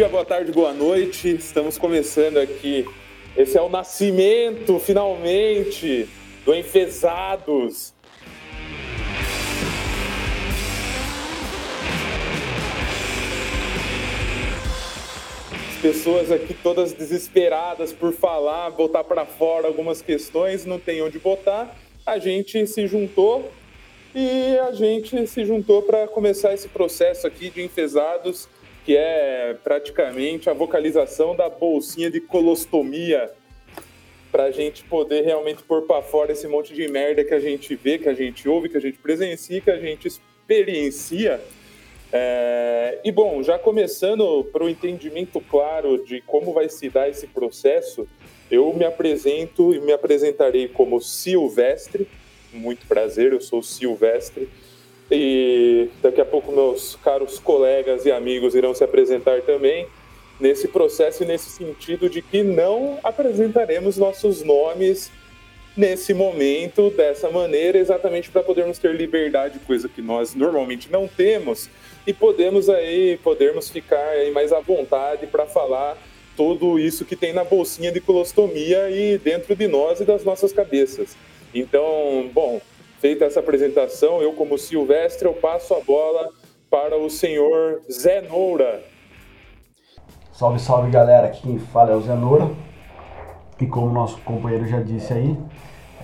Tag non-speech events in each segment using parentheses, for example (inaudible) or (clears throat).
dia, boa tarde, boa noite. Estamos começando aqui. Esse é o nascimento, finalmente, do Enfesados. As pessoas aqui todas desesperadas por falar, botar para fora algumas questões, não tem onde botar. A gente se juntou e a gente se juntou para começar esse processo aqui de enfesados, que é praticamente a vocalização da bolsinha de colostomia, para a gente poder realmente pôr para fora esse monte de merda que a gente vê, que a gente ouve, que a gente presencia, que a gente experiencia. É... E bom, já começando para o entendimento claro de como vai se dar esse processo, eu me apresento e me apresentarei como Silvestre muito prazer, eu sou Silvestre. E daqui a pouco meus caros colegas e amigos irão se apresentar também nesse processo e nesse sentido de que não apresentaremos nossos nomes nesse momento dessa maneira, exatamente para podermos ter liberdade, coisa que nós normalmente não temos, e podemos aí podermos ficar aí mais à vontade para falar tudo isso que tem na bolsinha de colostomia e dentro de nós e das nossas cabeças. Então, bom, feita essa apresentação, eu como Silvestre, eu passo a bola para o senhor Zé Noura. Salve, salve galera, aqui quem fala é o Zé Noura. E como nosso companheiro já disse aí,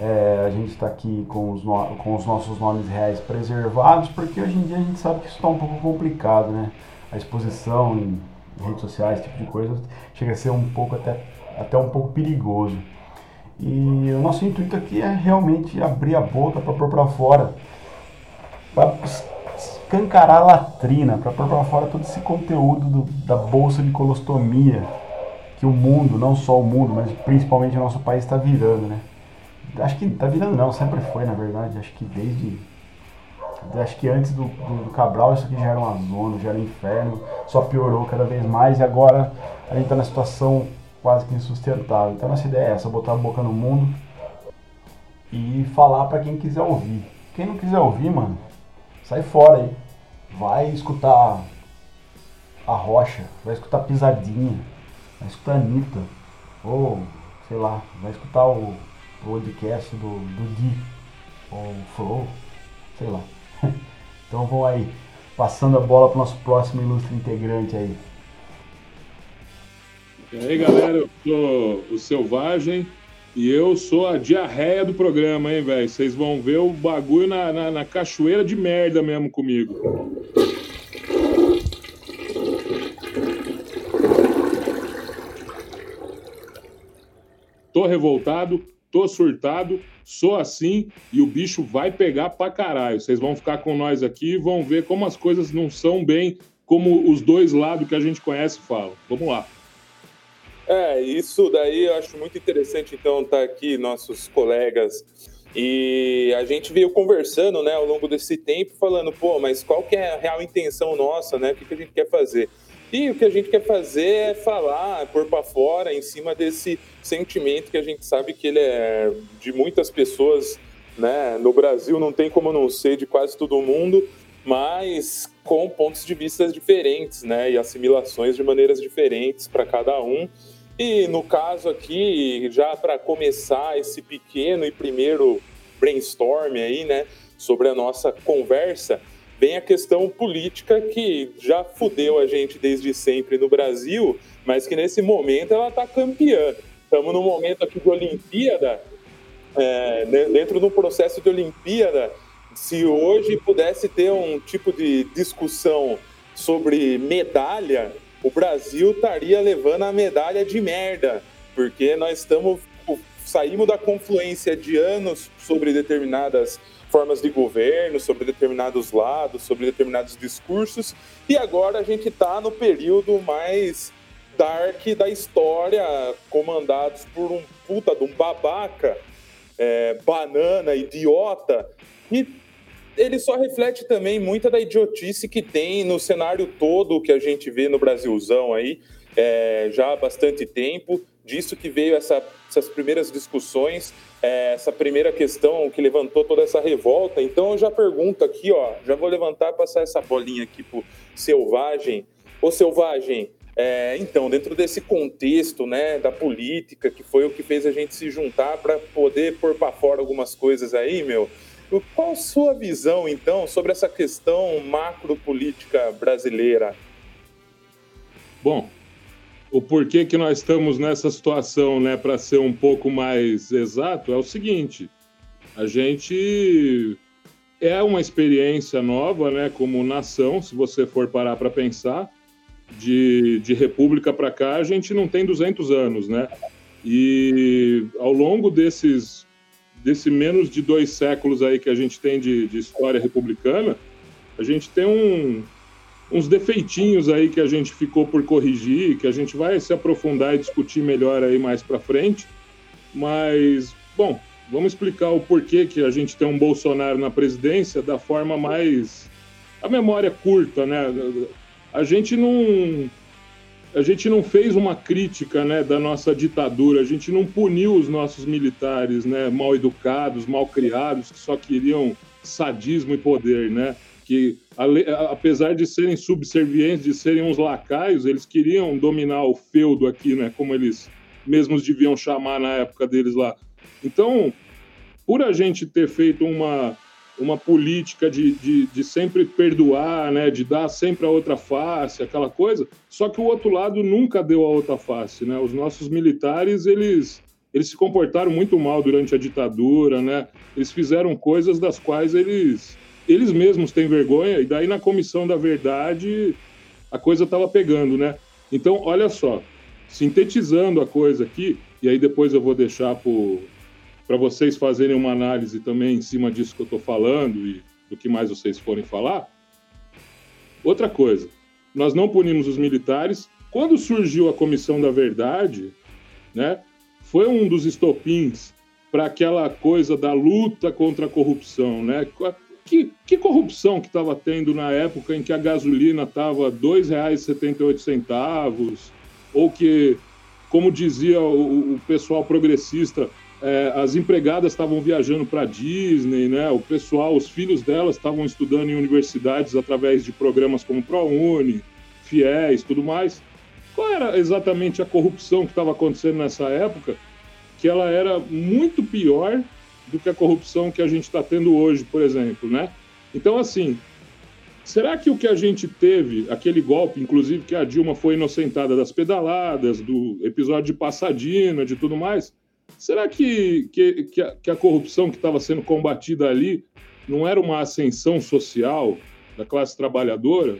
é, a gente está aqui com os, no... com os nossos nomes reais preservados, porque hoje em dia a gente sabe que isso está um pouco complicado, né? A exposição em redes sociais, esse tipo de coisa, chega a ser um pouco até, até um pouco perigoso. E o nosso intuito aqui é realmente abrir a boca para pôr para fora, para escancarar a latrina, para pôr para fora todo esse conteúdo do, da bolsa de colostomia que o mundo, não só o mundo, mas principalmente o nosso país está virando, né? Acho que está virando não, sempre foi na verdade, acho que desde acho que antes do, do, do, Cabral isso aqui já era uma zona, já era um inferno, só piorou cada vez mais e agora a gente está na situação quase que insustentável. Então nossa ideia é essa, botar a boca no mundo e falar para quem quiser ouvir. Quem não quiser ouvir, mano, sai fora aí. Vai escutar a Rocha, vai escutar Pisadinha, vai escutar Anitta, ou sei lá, vai escutar o podcast do, do Gui, ou Flow, sei lá. (laughs) então vamos aí, passando a bola para o nosso próximo ilustre integrante aí. E aí, galera, eu sou o Selvagem e eu sou a diarreia do programa, hein, velho? Vocês vão ver o bagulho na, na, na, cachoeira de merda mesmo comigo. Tô revoltado, tô surtado, sou assim e o bicho vai pegar pra caralho. Vocês vão ficar com nós aqui e vão ver como as coisas não são bem como os dois lados que a gente conhece falam. Vamos lá. É, isso daí eu acho muito interessante, então, estar tá aqui, nossos colegas. E a gente veio conversando, né, ao longo desse tempo, falando, pô, mas qual que é a real intenção nossa, né? O que, que a gente quer fazer? E o que a gente quer fazer é falar, pôr para fora, em cima desse sentimento que a gente sabe que ele é de muitas pessoas, né? No Brasil não tem como não ser de quase todo mundo, mas com pontos de vista diferentes, né? E assimilações de maneiras diferentes para cada um. E no caso aqui, já para começar esse pequeno e primeiro brainstorm aí, né, sobre a nossa conversa, vem a questão política que já fudeu a gente desde sempre no Brasil, mas que nesse momento ela está campeã. Estamos num momento aqui de Olimpíada, é, dentro do processo de Olimpíada, se hoje pudesse ter um tipo de discussão sobre medalha, o Brasil estaria levando a medalha de merda, porque nós estamos saímos da confluência de anos sobre determinadas formas de governo, sobre determinados lados, sobre determinados discursos, e agora a gente está no período mais dark da história, comandados por um puta de um babaca, é, banana, idiota, e ele só reflete também muita da idiotice que tem no cenário todo que a gente vê no Brasilzão aí, é, já há bastante tempo, disso que veio essa, essas primeiras discussões, é, essa primeira questão que levantou toda essa revolta. Então eu já pergunto aqui, ó, já vou levantar, passar essa bolinha aqui pro Selvagem. Ô Selvagem, É, então, dentro desse contexto né, da política, que foi o que fez a gente se juntar para poder pôr para fora algumas coisas aí, meu, qual sua visão, então, sobre essa questão macro-política brasileira? Bom, o porquê que nós estamos nessa situação, né, para ser um pouco mais exato, é o seguinte: a gente é uma experiência nova, né, como nação, se você for parar para pensar, de, de república para cá, a gente não tem 200 anos, né? E ao longo desses desse menos de dois séculos aí que a gente tem de, de história republicana, a gente tem um, uns defeitinhos aí que a gente ficou por corrigir, que a gente vai se aprofundar e discutir melhor aí mais para frente. Mas, bom, vamos explicar o porquê que a gente tem um Bolsonaro na presidência da forma mais a memória curta, né? A gente não a gente não fez uma crítica né, da nossa ditadura, a gente não puniu os nossos militares né, mal educados, mal criados, que só queriam sadismo e poder, né? Que apesar de serem subservientes, de serem uns lacaios, eles queriam dominar o feudo aqui, né? Como eles mesmos deviam chamar na época deles lá. Então, por a gente ter feito uma uma política de, de, de, sempre perdoar, né, de dar sempre a outra face, aquela coisa. Só que o outro lado nunca deu a outra face, né? Os nossos militares, eles eles se comportaram muito mal durante a ditadura, né? Eles fizeram coisas das quais eles eles mesmos têm vergonha e daí na comissão da verdade a coisa estava pegando, né? Então, olha só, sintetizando a coisa aqui, e aí depois eu vou deixar para para vocês fazerem uma análise também em cima disso que eu estou falando e do que mais vocês forem falar. Outra coisa, nós não punimos os militares. Quando surgiu a Comissão da Verdade, né, foi um dos estopins para aquela coisa da luta contra a corrupção. Né? Que, que corrupção que estava tendo na época em que a gasolina estava R$ 2,78, ou que, como dizia o, o pessoal progressista, é, as empregadas estavam viajando para Disney, né? O pessoal, os filhos delas estavam estudando em universidades através de programas como ProUni, FIES, tudo mais. Qual era exatamente a corrupção que estava acontecendo nessa época? Que ela era muito pior do que a corrupção que a gente está tendo hoje, por exemplo, né? Então, assim, será que o que a gente teve, aquele golpe, inclusive que a Dilma foi inocentada das pedaladas, do episódio de Passadina, de tudo mais, Será que, que, que, a, que a corrupção que estava sendo combatida ali não era uma ascensão social da classe trabalhadora?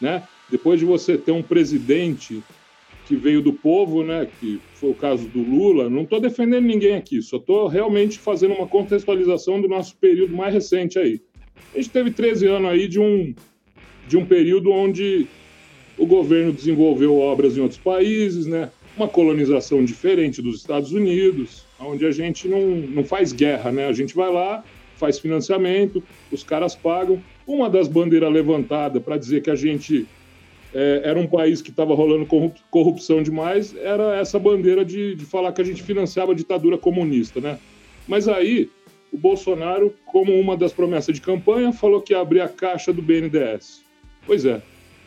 Né? Depois de você ter um presidente que veio do povo, né, que foi o caso do Lula, não estou defendendo ninguém aqui, só estou realmente fazendo uma contextualização do nosso período mais recente aí. A gente teve 13 anos aí de um, de um período onde o governo desenvolveu obras em outros países, né? Uma colonização diferente dos Estados Unidos, onde a gente não, não faz guerra, né? A gente vai lá, faz financiamento, os caras pagam. Uma das bandeiras levantadas para dizer que a gente é, era um país que estava rolando corrupção demais era essa bandeira de, de falar que a gente financiava a ditadura comunista, né? Mas aí o Bolsonaro, como uma das promessas de campanha, falou que ia abrir a caixa do BNDES. Pois é,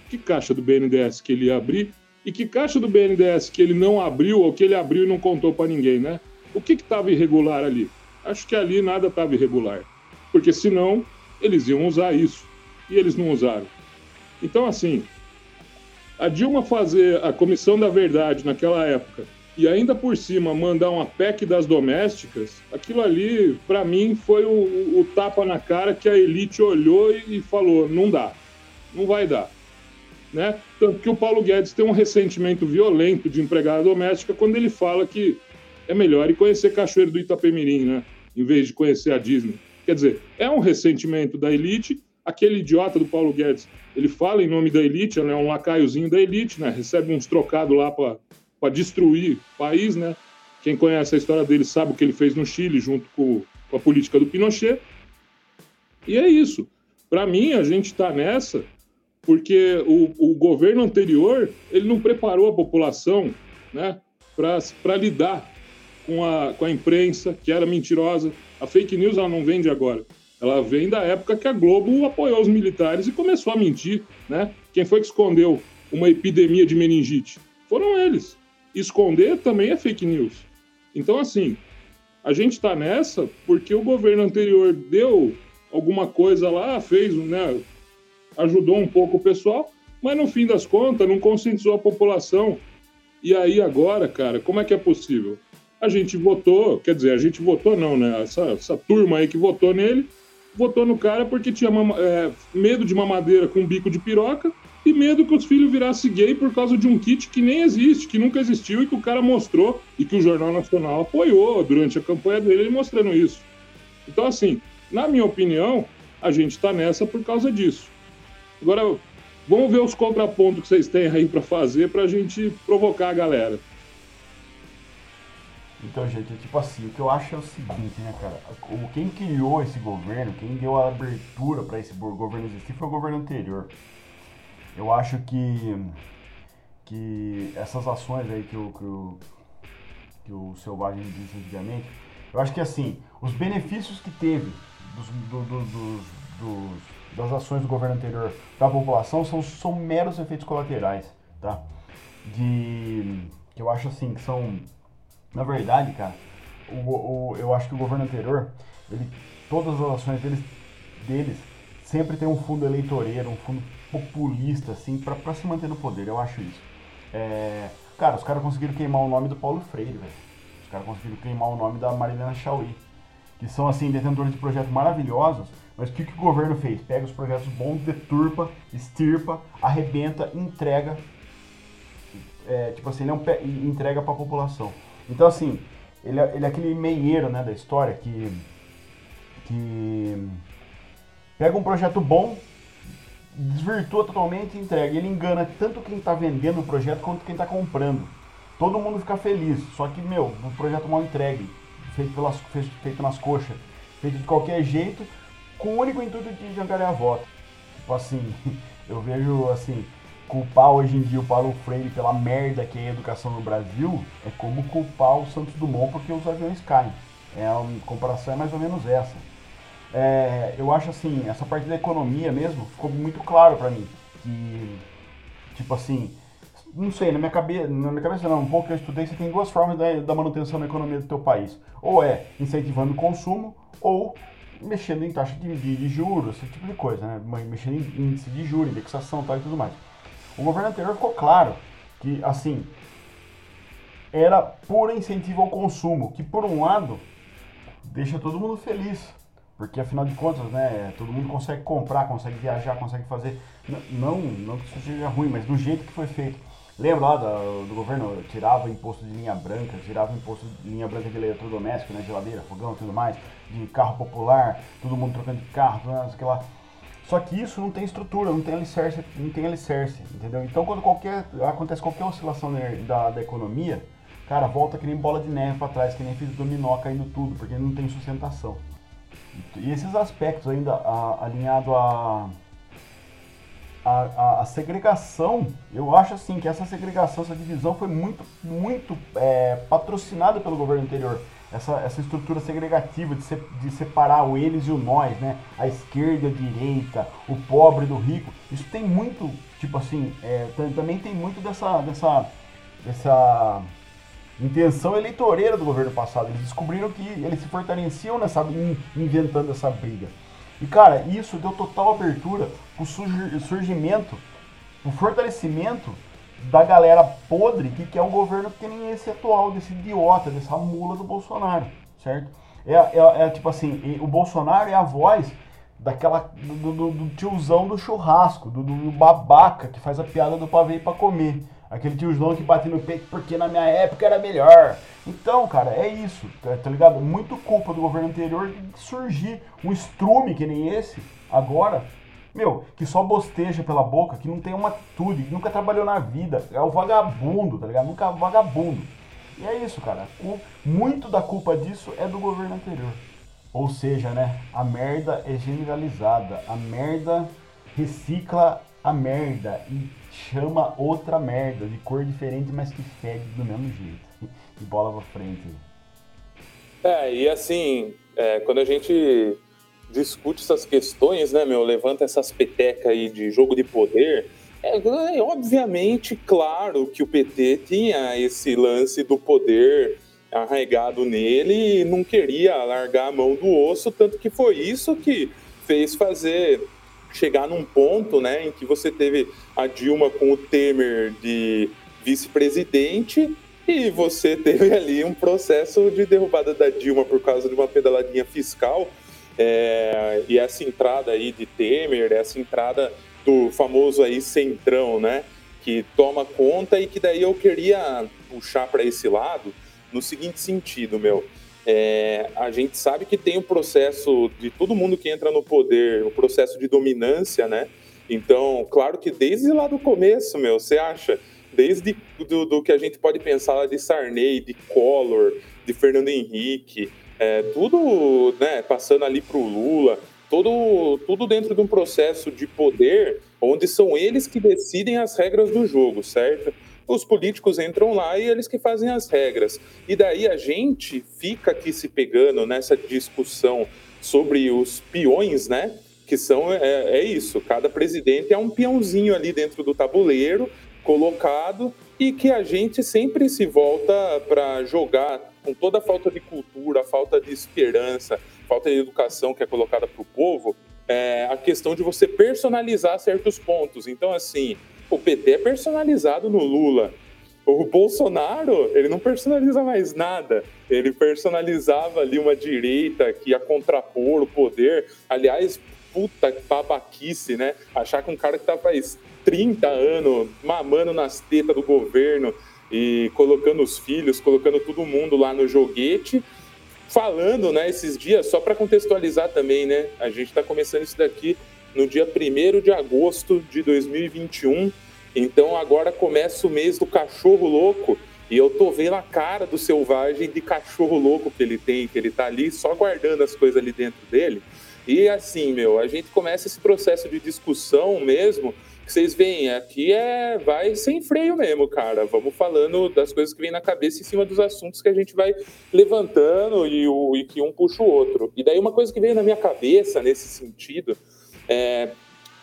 que caixa do BNDES que ele ia abrir e que caixa do BNDES que ele não abriu ou que ele abriu e não contou para ninguém, né? O que estava irregular ali? Acho que ali nada estava irregular. Porque senão eles iam usar isso. E eles não usaram. Então, assim, a Dilma fazer a Comissão da Verdade naquela época e ainda por cima mandar uma PEC das domésticas, aquilo ali, para mim, foi o, o, tapa na cara que a elite olhou e, e falou: não dá, não vai dar. Né? Tanto que o Paulo Guedes tem um ressentimento violento de empregada doméstica quando ele fala que é melhor ir conhecer Cachoeiro do Itapemirim, né? Em vez de conhecer a Disney. Quer dizer, é um ressentimento da elite. Aquele idiota do Paulo Guedes, ele fala em nome da elite, é um lacaiozinho da elite, né? Recebe uns trocados lá para destruir o país, né? Quem conhece a história dele sabe o que ele fez no Chile junto com, com a política do Pinochet. E é isso. Para mim, a gente está nessa porque o, o, governo anterior ele não preparou a população né, para lidar com a, com a imprensa, que era mentirosa. A fake news ela não vem de agora. Ela vem da época que a Globo apoiou os militares e começou a mentir. Né? Quem foi que escondeu uma epidemia de meningite? Foram eles. Esconder também é fake news. Então, assim, a gente está nessa porque o governo anterior deu alguma coisa lá, fez, né, ajudou um pouco o pessoal, mas no fim das contas não conscientizou a população. E aí agora, cara, como é que é possível? A gente votou, quer dizer, a gente votou não, né? Essa, essa turma aí que votou nele, votou no cara porque tinha é, medo de mamadeira com bico de piroca e medo que os filhos virassem gay por causa de um kit que nem existe, que nunca existiu e que o cara mostrou e que o Jornal Nacional apoiou durante a campanha dele, ele mostrando isso. Então, assim, na minha opinião, a gente está nessa por causa disso. Agora, vamos ver os contrapontos que vocês têm aí para fazer para a gente provocar a galera. Então, gente, é tipo assim, o que eu acho é o seguinte, né, cara? Quem criou esse governo, quem deu a abertura para esse governo existir foi o governo anterior. Eu acho que, que essas ações aí que o, que o, que o Selvagem disse antigamente, eu acho que assim, os benefícios que teve dos, do, do, dos, dos, das ações do governo anterior para a população são, são meros efeitos colaterais, tá? De, que eu acho assim, que são, na verdade, cara, o, o, eu acho que o governo anterior, ele, todas as ações deles, deles sempre tem um fundo eleitoreiro, um fundo populista, assim, para se manter no poder. Eu acho isso. É... Cara, os caras conseguiram queimar o nome do Paulo Freire, velho. Os caras conseguiram queimar o nome da Marilena Chauí. Que são, assim, detentores de projetos maravilhosos. Mas o que, que o governo fez? Pega os projetos bons, deturpa, estirpa, arrebenta, entrega. É, tipo assim, ele é entrega para a população. Então, assim, ele é, ele é aquele meieiro né, da história que, que pega um projeto bom, desvirtua totalmente e entrega. Ele engana tanto quem está vendendo o projeto quanto quem está comprando. Todo mundo fica feliz, só que, meu, um projeto mal entregue, feito, pelas, feito nas coxas, feito de qualquer jeito, com o único intuito de angariar voto. Tipo assim, (laughs) eu vejo assim, culpar hoje em dia o Paulo Freire pela merda que é a educação no Brasil é como culpar o Santos Dumont porque os aviões caem. É, a comparação é mais ou menos essa é, eu acho assim, essa parte da economia mesmo ficou muito claro para mim. Que, tipo assim, não sei, na minha cabeça, na minha cabeça não, um pouco que eu estudei, você tem duas formas da, da manutenção da economia do teu país. Ou é incentivando o consumo, ou mexendo em taxa de, de, de, juros, esse tipo de coisa, né? Mexendo em índice de juros, indexação tal, e tudo mais. O governo anterior ficou claro que, assim, era puro incentivo ao consumo, que por um lado deixa todo mundo feliz, porque afinal de contas, né, todo mundo consegue comprar, consegue viajar, consegue fazer. Não, não que isso seja ruim, mas do jeito que foi feito. Lembra lá do, do governo, tirava imposto de linha branca, tirava imposto de linha branca de eletrodoméstico, né, geladeira, fogão tudo mais, de carro popular, todo mundo trocando de carro, lá. Só que isso não tem estrutura, não tem alicerce, não tem alicerce, entendeu? Então quando qualquer, acontece qualquer oscilação da, da economia, cara, volta que nem bola de neve para trás, que nem fiz dominó caindo tudo, porque não tem sustentação. E esses aspectos ainda a, alinhado a, a, a, segregação, eu acho assim que essa segregação, essa divisão foi muito, muito é, patrocinada pelo governo anterior. Essa, essa estrutura segregativa de, se, de separar o eles e o nós, né? A esquerda e a direita, o pobre do rico. Isso tem muito, tipo assim, é, também tem muito dessa, dessa, dessa intenção eleitoreira do governo passado. Eles descobriram que eles se fortaleciam nessa inventando essa briga. E cara, isso deu total abertura pro surgimento, o fortalecimento da galera podre que quer um governo que nem esse atual, desse idiota, dessa mula do Bolsonaro, certo? É, é, é tipo assim, o Bolsonaro é a voz daquela do, do, do tiozão do churrasco, do, do, babaca que faz a piada do pavê para comer. Aquele tiozão que bate no peito porque na minha época era melhor. Então, cara, é isso, tá, tá ligado? Muito culpa do governo anterior de surgir um estrume que nem esse, agora, meu, que só bosteja pela boca, que não tem uma atitude, que nunca trabalhou na vida. É o vagabundo, tá ligado? Nunca é vagabundo. E é isso, cara. Muito da culpa disso é do governo anterior. Ou seja, né? A merda é generalizada. A merda recicla a merda e chama outra merda, de cor diferente, mas que fede do mesmo jeito. E bola pra frente. É, e assim, é, quando a gente discute essas questões, né, meu, levanta essas petecas aí de jogo de poder, É, é, obviamente, claro que o PT tinha esse lance do poder arraigado nele e não queria largar a mão do osso, tanto que foi isso que fez fazer chegar num ponto, né, em que você teve a Dilma com o Temer de vice-presidente e você (laughs) teve ali um processo de derrubada da Dilma por causa de uma pedaladinha fiscal é, e essa entrada aí de Temer, essa entrada do famoso aí centrão, né, que toma conta e que daí eu queria puxar para esse lado no seguinte sentido, meu. É, a gente sabe que tem o processo de todo mundo que entra no poder, o processo de dominância, né? Então, claro que desde lá do começo, meu, você acha, desde do, do que a gente pode pensar de Sarney, de Collor, de Fernando Henrique, é, tudo, né, passando ali para o Lula, todo, tudo dentro de um processo de poder onde são eles que decidem as regras do jogo, certo? os políticos entram lá e eles que fazem as regras. E daí a gente fica aqui se pegando nessa discussão sobre os peões, né? Que são, é, é isso, cada presidente é um peãozinho ali dentro do tabuleiro, colocado, e que a gente sempre se volta para jogar com toda a falta de cultura, a falta de esperança, falta de educação que é colocada para o povo, é, a questão de você personalizar certos pontos. Então, assim, o PT é personalizado no Lula. O Bolsonaro, ele não personaliza mais nada. Ele personalizava ali uma direita que ia contrapor o poder. Aliás, puta babaquice, né? Achar que um cara que tá faz 30 anos mamando nas tetas do governo e colocando os filhos, colocando todo mundo lá no joguete, falando, né, esses dias, só para contextualizar também, né? A gente está começando isso daqui no dia 1 de agosto de 2021. Então agora começa o mês do cachorro louco e eu tô vendo a cara do selvagem de cachorro louco que ele tem, que ele tá ali só guardando as coisas ali dentro dele. E assim, meu, a gente começa esse processo de discussão mesmo. Vocês veem, aqui é vai sem freio mesmo, cara. Vamos falando das coisas que vem na cabeça em cima dos assuntos que a gente vai levantando e, o, e que um puxa o outro. E daí uma coisa que veio na minha cabeça nesse sentido é,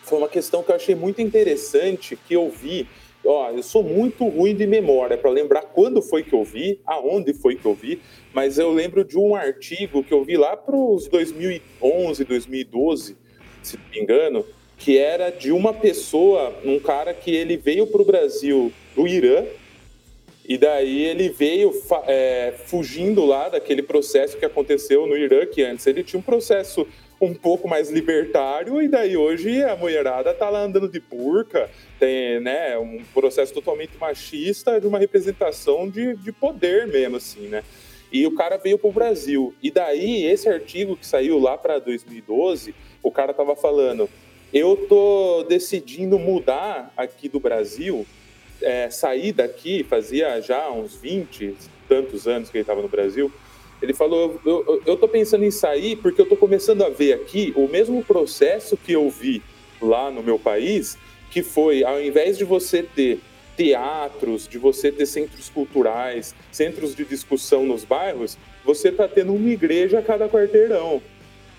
foi uma questão que eu achei muito interessante que eu vi. Ó, eu sou muito ruim de memória para lembrar quando foi que eu vi, aonde foi que eu vi, mas eu lembro de um artigo que eu vi lá para os 2011, 2012, se não me engano, que era de uma pessoa, um cara que ele veio para o Brasil do Irã, e daí ele veio é, fugindo lá daquele processo que aconteceu no Irã, que antes ele tinha um processo um pouco mais libertário, e daí hoje a mulherada tá lá andando de burca, tem né, um processo totalmente machista de uma representação de, de poder mesmo, assim, né? E o cara veio pro Brasil. E daí, esse artigo que saiu lá para 2012, o cara tava falando: eu tô decidindo mudar aqui do Brasil, é, sair daqui, fazia já uns 20 tantos anos que ele estava no Brasil, ele falou: eu, eu, eu tô pensando em sair porque eu tô começando a ver aqui o mesmo processo que eu vi lá no meu país, que foi ao invés de você ter teatros, de você ter centros culturais, centros de discussão nos bairros, você está tendo uma igreja a cada quarteirão,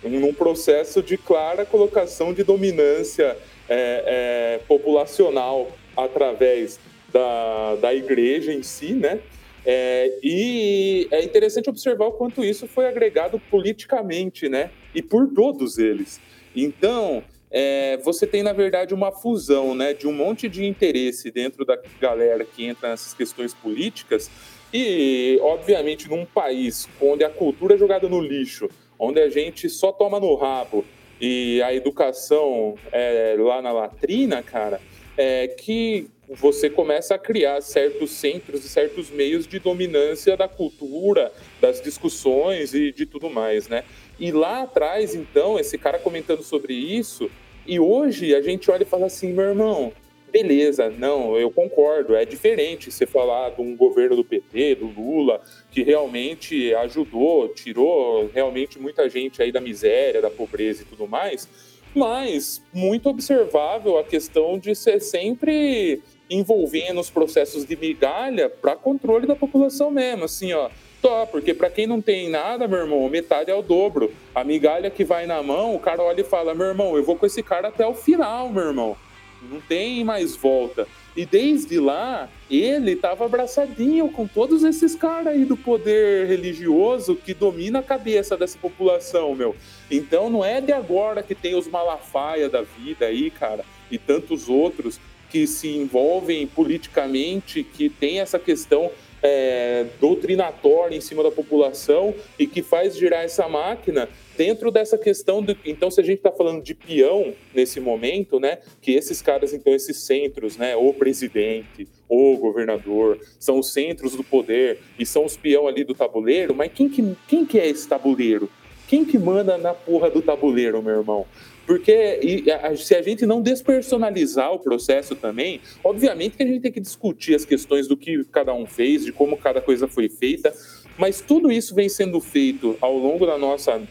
num processo de clara colocação de dominância é, é, populacional através da, da igreja em si, né? É, e é interessante observar o quanto isso foi agregado politicamente, né? E por todos eles. Então, é, você tem, na verdade, uma fusão né, de um monte de interesse dentro da galera que entra nessas questões políticas. E, obviamente, num país onde a cultura é jogada no lixo, onde a gente só toma no rabo e a educação é lá na latrina, cara, é que você começa a criar certos centros e certos meios de dominância da cultura, das discussões e de tudo mais, né? E lá atrás, então, esse cara comentando sobre isso, e hoje a gente olha e fala assim, meu irmão, beleza, não, eu concordo, é diferente você falar de um governo do PT, do Lula, que realmente ajudou, tirou realmente muita gente aí da miséria, da pobreza e tudo mais, mas muito observável a questão de ser sempre envolvendo os processos de migalha para controle da população mesmo, assim, ó. Tó, porque para quem não tem nada, meu irmão, metade é o dobro. A migalha que vai na mão, o cara olha e fala: meu irmão, eu vou com esse cara até o final, meu irmão. Não tem mais volta. E desde lá, ele estava abraçadinho com todos esses caras aí do poder religioso que domina a cabeça dessa população, meu. Então não é de agora que tem os Malafaia da vida aí, cara, e tantos outros que se envolvem politicamente, que tem essa questão é, doutrinatória em cima da população e que faz girar essa máquina dentro dessa questão. Então, se a gente está falando de peão nesse momento, né, que esses caras, então, esses centros, né, o presidente, o governador, são os centros do poder e são os peão ali do tabuleiro, mas quem que, quem que é esse tabuleiro? Quem que manda na porra do tabuleiro, meu irmão? Porque se a gente não despersonalizar o processo também, obviamente que a gente tem que discutir as questões do que cada um fez, de como cada coisa foi feita, mas tudo isso vem sendo feito ao longo da nossa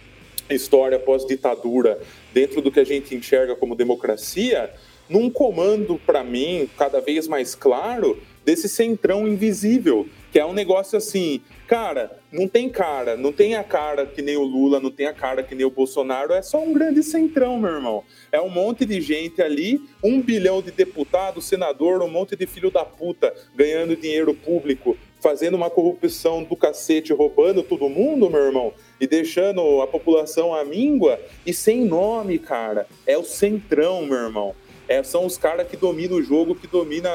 história pós-ditadura, dentro do que a gente enxerga como democracia, num comando, para mim, cada vez mais claro, desse centrão invisível, que é um negócio assim, cara, não tem cara, não tem a cara que nem o Lula, não tem a cara que nem o Bolsonaro, é só um grande centrão, meu irmão. É um monte de gente ali, um bilhão de deputados, senador, um monte de filho da puta ganhando dinheiro público, fazendo uma corrupção do cacete, roubando todo mundo, meu irmão, e deixando a população à míngua e sem nome, cara. É o centrão, meu irmão. É, são os caras que dominam o jogo, que domina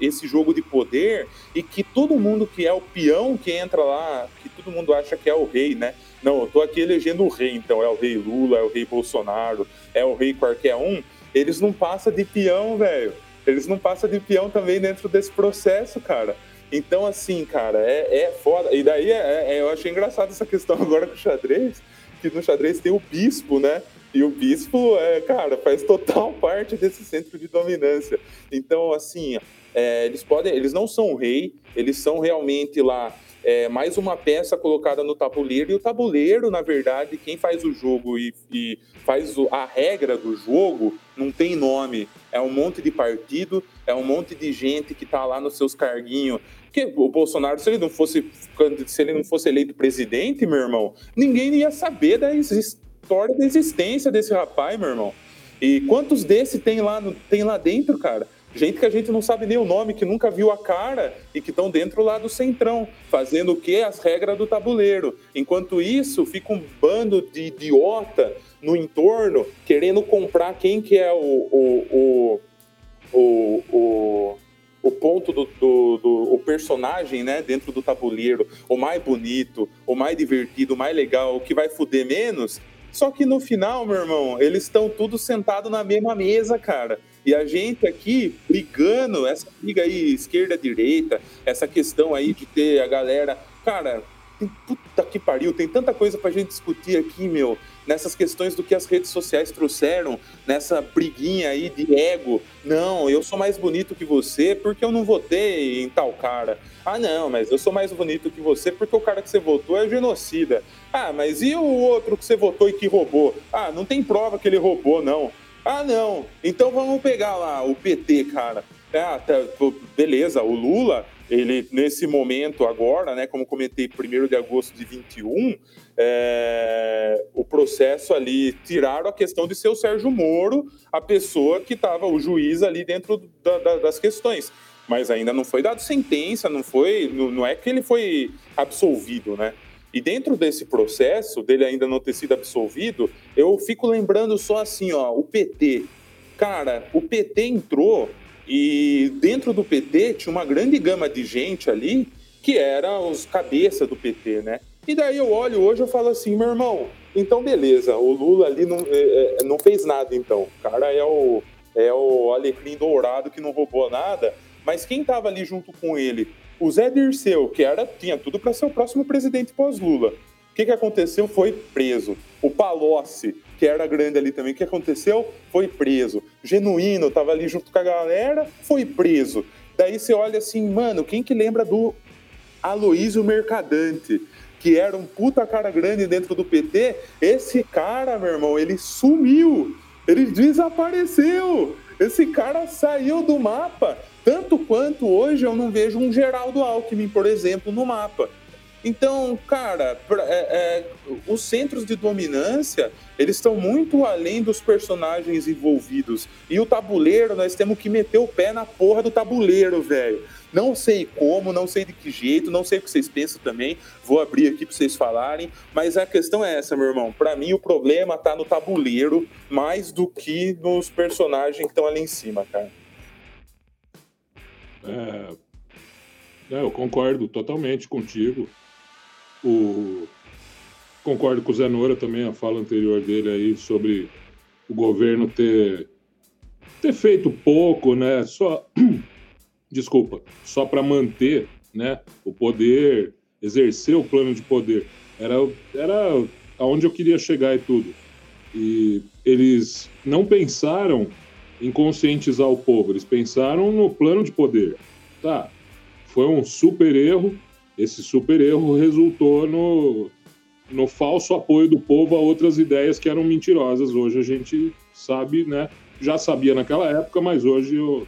esse jogo de poder e que todo mundo que é o peão que entra lá, que todo mundo acha que é o rei, né? Não, eu tô aqui elegendo o rei, então é o rei Lula, é o rei Bolsonaro, é o rei qualquer um. Eles não passam de peão, velho. Eles não passam de peão também dentro desse processo, cara. Então, assim, cara, é, é foda. E daí é, é, eu achei engraçado essa questão (laughs) agora com o xadrez, que no xadrez tem o bispo, né? E o bispo, é, cara, faz total (laughs) parte desse centro de dominância. Então, assim, é, eles podem, eles não são rei, eles são realmente lá é, mais uma peça colocada no tabuleiro. E o tabuleiro, na verdade, quem faz o jogo e, e faz o, a regra do jogo não tem nome. É um monte de partido, é um monte de gente que tá lá nos seus carguinhos. Porque o Bolsonaro, se ele não fosse, se ele não fosse eleito presidente, meu irmão, ninguém ia saber da existência história da existência desse rapaz, meu irmão. E quantos desses tem lá, tem lá dentro, cara? Gente que a gente não sabe nem o nome, que nunca viu a cara e que estão dentro lá do centrão, fazendo o quê? As regras do tabuleiro. Enquanto isso, fica um bando de idiota no entorno querendo comprar quem que é o, o, o, o, o o ponto do, do, do, o personagem, né, dentro do tabuleiro, o mais bonito, o mais divertido, o mais legal, o que vai fuder menos, só que no final, meu irmão, eles estão todos sentados na mesma mesa, cara. E a gente aqui brigando, essa briga aí, esquerda-direita, essa questão aí de ter a galera. Cara, puta que pariu, tem tanta coisa pra gente discutir aqui, meu nessas questões do que as redes sociais trouxeram, nessa briguinha aí de ego. Não, eu sou mais bonito que você porque eu não votei em tal cara. Ah, não, mas eu sou mais bonito que você porque o cara que você votou é genocida. Ah, mas e o outro que você votou e que roubou? Ah, não tem prova que ele roubou, não. Ah, não. Então vamos pegar lá o PT, cara. Ah, tá, beleza, o Lula, ele nesse momento agora, né, como comentei, 1 de agosto de 21, é, o processo ali, tiraram a questão de ser o Sérgio Moro, a pessoa que estava, o juiz ali dentro da, da, das questões. Mas ainda não foi dado sentença, não foi, não, não é que ele foi absolvido, né? E dentro desse processo, dele ainda não ter sido absolvido, eu fico lembrando só assim, ó, o PT. Cara, o PT entrou e dentro do PT tinha uma grande gama de gente ali que era os cabeça do PT, né? E daí eu olho hoje eu falo assim, meu irmão, então beleza, o Lula ali não, é, é, não fez nada então. O cara é o, é o alecrim dourado que não roubou nada, mas quem tava ali junto com ele? O Zé Dirceu, que era, tinha tudo para ser o próximo presidente pós-Lula. O que, que aconteceu? Foi preso. O Palocci, que era grande ali também, o que aconteceu? Foi preso. Genuíno tava ali junto com a galera, foi preso. Daí você olha assim, mano, quem que lembra do Aloísio Mercadante? que era um puta cara grande dentro do PT, esse cara, meu irmão, ele sumiu, ele desapareceu. Esse cara saiu do mapa, tanto quanto hoje eu não vejo um Geraldo Alckmin, por exemplo, no mapa. Então, cara, é, é, os centros de dominância, eles estão muito além dos personagens envolvidos. E o tabuleiro, nós temos que meter o pé na porra do tabuleiro, velho. Não sei como, não sei de que jeito, não sei o que vocês pensam também. Vou abrir aqui para vocês falarem. Mas a questão é essa, meu irmão. Para mim, o problema tá no tabuleiro mais do que nos personagens que estão ali em cima, cara. É, é, eu concordo totalmente contigo. O, concordo com o Zé Nora também, a fala anterior dele aí sobre o governo ter, ter feito pouco, né? Só, (clears throat) desculpa, só para manter né, o poder, exercer o plano de poder. Era, era aonde eu queria chegar e tudo. E eles não pensaram em conscientizar o povo, eles pensaram no plano de poder. Tá, foi um super erro. Esse super erro resultou no, no falso apoio do povo a outras ideias que eram mentirosas. Hoje a gente sabe, né? Já sabia naquela época, mas hoje eu,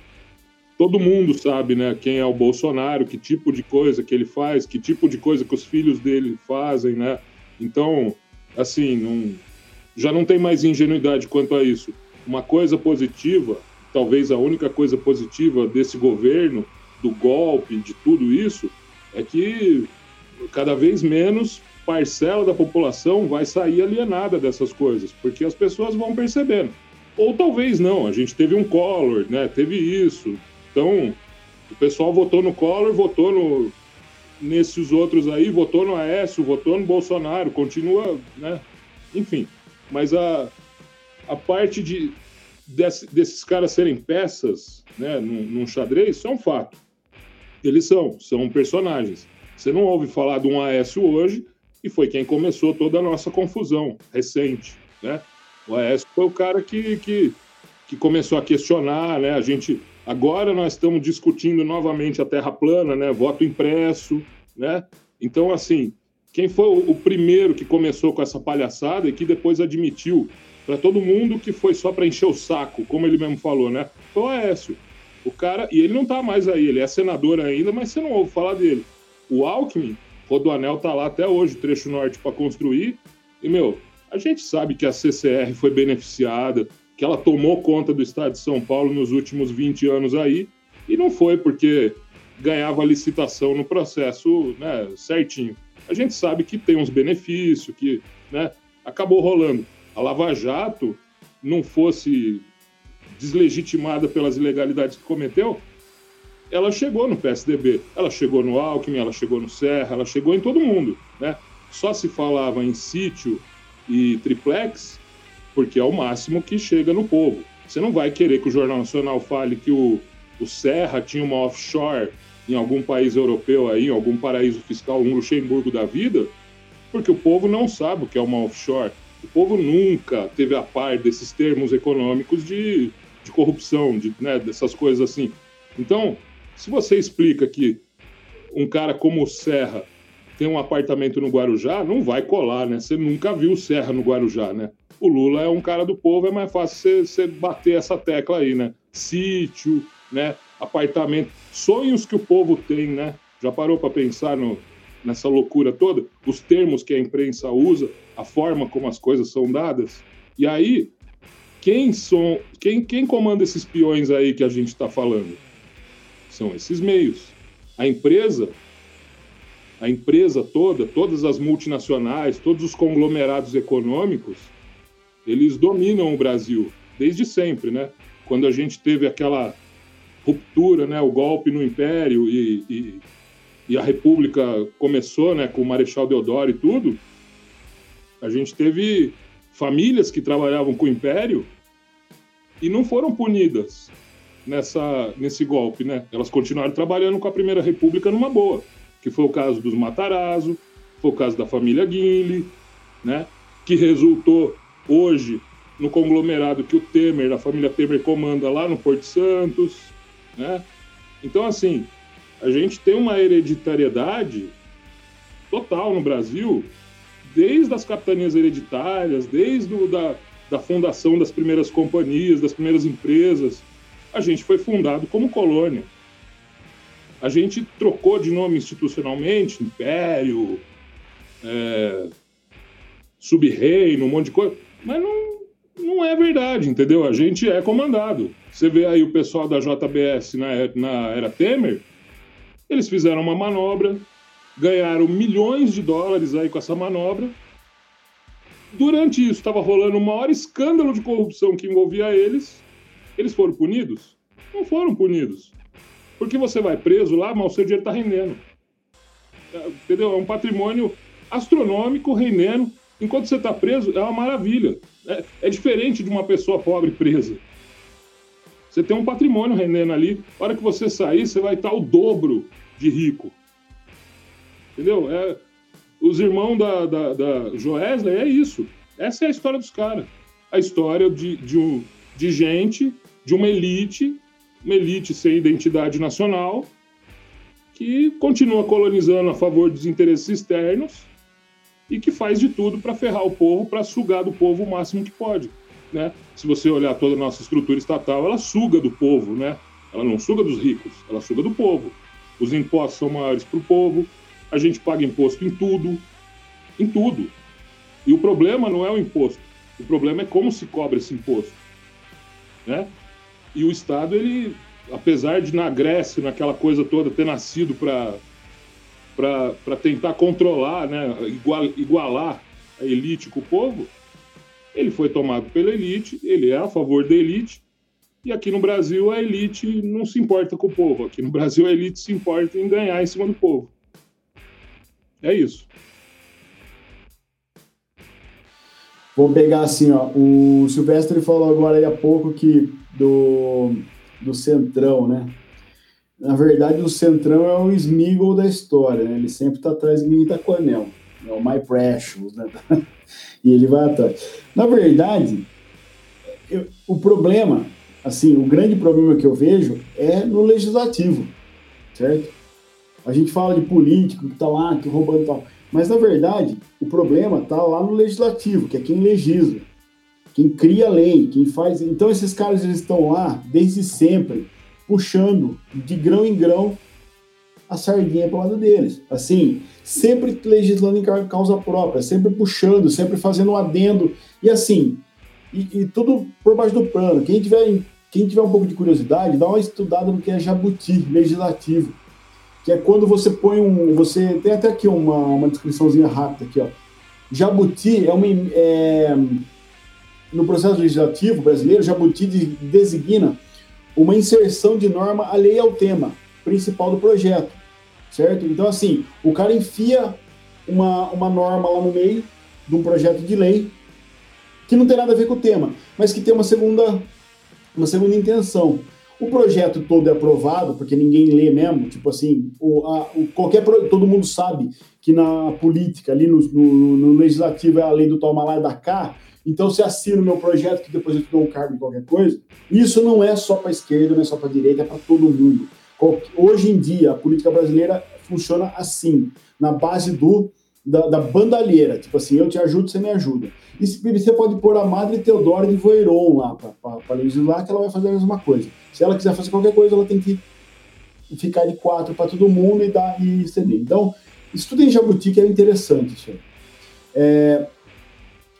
todo mundo sabe, né? Quem é o Bolsonaro, que tipo de coisa que ele faz, que tipo de coisa que os filhos dele fazem, né? Então, assim, não, já não tem mais ingenuidade quanto a isso. Uma coisa positiva, talvez a única coisa positiva desse governo do golpe, de tudo isso, é que cada vez menos parcela da população vai sair alienada dessas coisas, porque as pessoas vão percebendo. Ou talvez não, a gente teve um Collor, né? Teve isso. Então, o pessoal votou no Collor, votou no, nesses outros aí, votou no Aécio, votou no Bolsonaro, continua, né? Enfim, mas a, a parte de, desse, desses caras serem peças né, num, num xadrez, isso é um fato. Eles são, são personagens. Você não ouve falar de um Aécio hoje, e foi quem começou toda a nossa confusão recente, né? O Aécio foi o cara que, que, que começou a questionar, né? A gente agora nós estamos discutindo novamente a Terra plana, né? Voto impresso, né? Então assim, quem foi o primeiro que começou com essa palhaçada e que depois admitiu para todo mundo que foi só para encher o saco, como ele mesmo falou, né? Foi o Aécio. O cara, e ele não tá mais aí, ele é senador ainda, mas você não ouve falar dele. O Alckmin, Rodoanel tá lá até hoje, trecho norte para construir. E, meu, a gente sabe que a CCR foi beneficiada, que ela tomou conta do estado de São Paulo nos últimos 20 anos aí, e não foi porque ganhava licitação no processo né, certinho. A gente sabe que tem uns benefícios, que né, acabou rolando. A Lava Jato não fosse deslegitimada pelas ilegalidades que cometeu, ela chegou no PSDB, ela chegou no Alckmin, ela chegou no Serra, ela chegou em todo mundo, né? Só se falava em sítio e triplex porque é o máximo que chega no povo. Você não vai querer que o Jornal Nacional fale que o, o Serra tinha uma offshore em algum país europeu aí, em algum paraíso fiscal, um Luxemburgo da vida, porque o povo não sabe o que é uma offshore. O povo nunca teve a par desses termos econômicos de de corrupção, de, né, dessas coisas assim. Então, se você explica que um cara como o Serra tem um apartamento no Guarujá, não vai colar, né? Você nunca viu o Serra no Guarujá, né? O Lula é um cara do povo, é mais fácil você, bater essa tecla aí, né? Sítio, né? Apartamento, sonhos que o povo tem, né? Já parou para pensar no, nessa loucura toda? Os termos que a imprensa usa, a forma como as coisas são dadas? E aí, quem, são, quem, quem comanda esses peões aí que a gente está falando? São esses meios. A empresa, a empresa toda, todas as multinacionais, todos os conglomerados econômicos, eles dominam o Brasil desde sempre, né? Quando a gente teve aquela ruptura, né, o golpe no Império e, e, e a República começou, né, com o Marechal Deodoro e tudo, a gente teve famílias que trabalhavam com o Império e não foram punidas nessa, nesse golpe, né? Elas continuaram trabalhando com a Primeira República numa boa, que foi o caso dos Matarazzo, foi o caso da família Guinle, né? Que resultou hoje no conglomerado que o Temer, a família Temer comanda lá no Porto Santos, né? Então, assim, a gente tem uma hereditariedade total no Brasil, desde as capitanias hereditárias, desde o, da, da fundação das primeiras companhias, das primeiras empresas. A gente foi fundado como colônia. A gente trocou de nome institucionalmente, Império, é, Sub-Reino, um monte de coisa, mas não, não é verdade, entendeu? A gente é comandado. Você vê aí o pessoal da JBS na, na era Temer, eles fizeram uma manobra, ganharam milhões de dólares aí com essa manobra. Durante isso, estava rolando o maior escândalo de corrupção que envolvia eles. Eles foram punidos? Não foram punidos. Porque você vai preso lá, mas o seu dinheiro está rendendo. É, entendeu? É um patrimônio astronômico rendendo. Enquanto você está preso, é uma maravilha. É, é, diferente de uma pessoa pobre presa. Você tem um patrimônio rendendo ali. A hora que você sair, você vai estar o dobro de rico. Entendeu? É, os irmãos da, da, da Joesley é isso. Essa é a história dos caras. A história de, de, um, de gente, de uma elite, uma elite sem identidade nacional, que continua colonizando a favor dos interesses externos e que faz de tudo para ferrar o povo, para sugar do povo o máximo que pode. Né? Se você olhar toda a nossa estrutura estatal, ela suga do povo, né? Ela não suga dos ricos, ela suga do povo. Os impostos são maiores para o povo, a gente paga imposto em tudo, em tudo. E o problema não é o imposto, o problema é como se cobra esse imposto, né? E o Estado, ele, apesar de na Grécia, naquela coisa toda, ter nascido para tentar controlar, né, igual, igualar a elite com o povo, ele foi tomado pela elite, ele é a favor da elite, e aqui no Brasil a elite não se importa com o povo. Aqui no Brasil a elite se importa em ganhar em cima do povo. É isso. Vou pegar assim, ó. O Silvestre falou agora aí há pouco que do, do Centrão, né? Na verdade, o Centrão é o Smigol da história, né? Ele sempre tá atrás de Mimita Coronel. É o My Precious, né? (laughs) e ele vai atrás. Na verdade, eu, o problema, assim, o grande problema que eu vejo é no legislativo, certo? A gente fala de político que está lá, que roubando e tal. Mas, na verdade, o problema está lá no legislativo, que é quem legisla, quem cria a lei, quem faz. Então, esses caras eles estão lá desde sempre, puxando de grão em grão a sardinha para o lado deles. Assim, sempre legislando em causa própria, sempre puxando, sempre fazendo um adendo. E assim, e, e tudo por baixo do plano. Quem tiver, quem tiver um pouco de curiosidade, dá uma estudada no que é jabuti legislativo que é quando você põe um. Você tem até aqui uma, uma descriçãozinha rápida aqui, ó. Jabuti é uma. É, no processo legislativo brasileiro, jabuti designa uma inserção de norma alheia ao tema principal do projeto, certo? Então, assim, o cara enfia uma, uma norma lá no meio de um projeto de lei que não tem nada a ver com o tema, mas que tem uma segunda, uma segunda intenção o projeto todo é aprovado, porque ninguém lê mesmo, tipo assim, o, a, o, qualquer todo mundo sabe que na política, ali no, no, no legislativo é a lei do toma lá da cá, então você assina o meu projeto que depois eu te dou um cargo em qualquer coisa. Isso não é só para esquerda, não é só para direita, é para todo mundo. Hoje em dia, a política brasileira funciona assim, na base do da, da, bandalheira, tipo assim, eu te ajudo, você me ajuda. E você pode pôr a Madre Teodora de Voiron lá para legislar, que ela vai fazer a mesma coisa. Se ela quiser fazer qualquer coisa, ela tem que ficar de quatro para todo mundo e dar e ceder. Então, estudo em Jabuti que é interessante isso aí. É,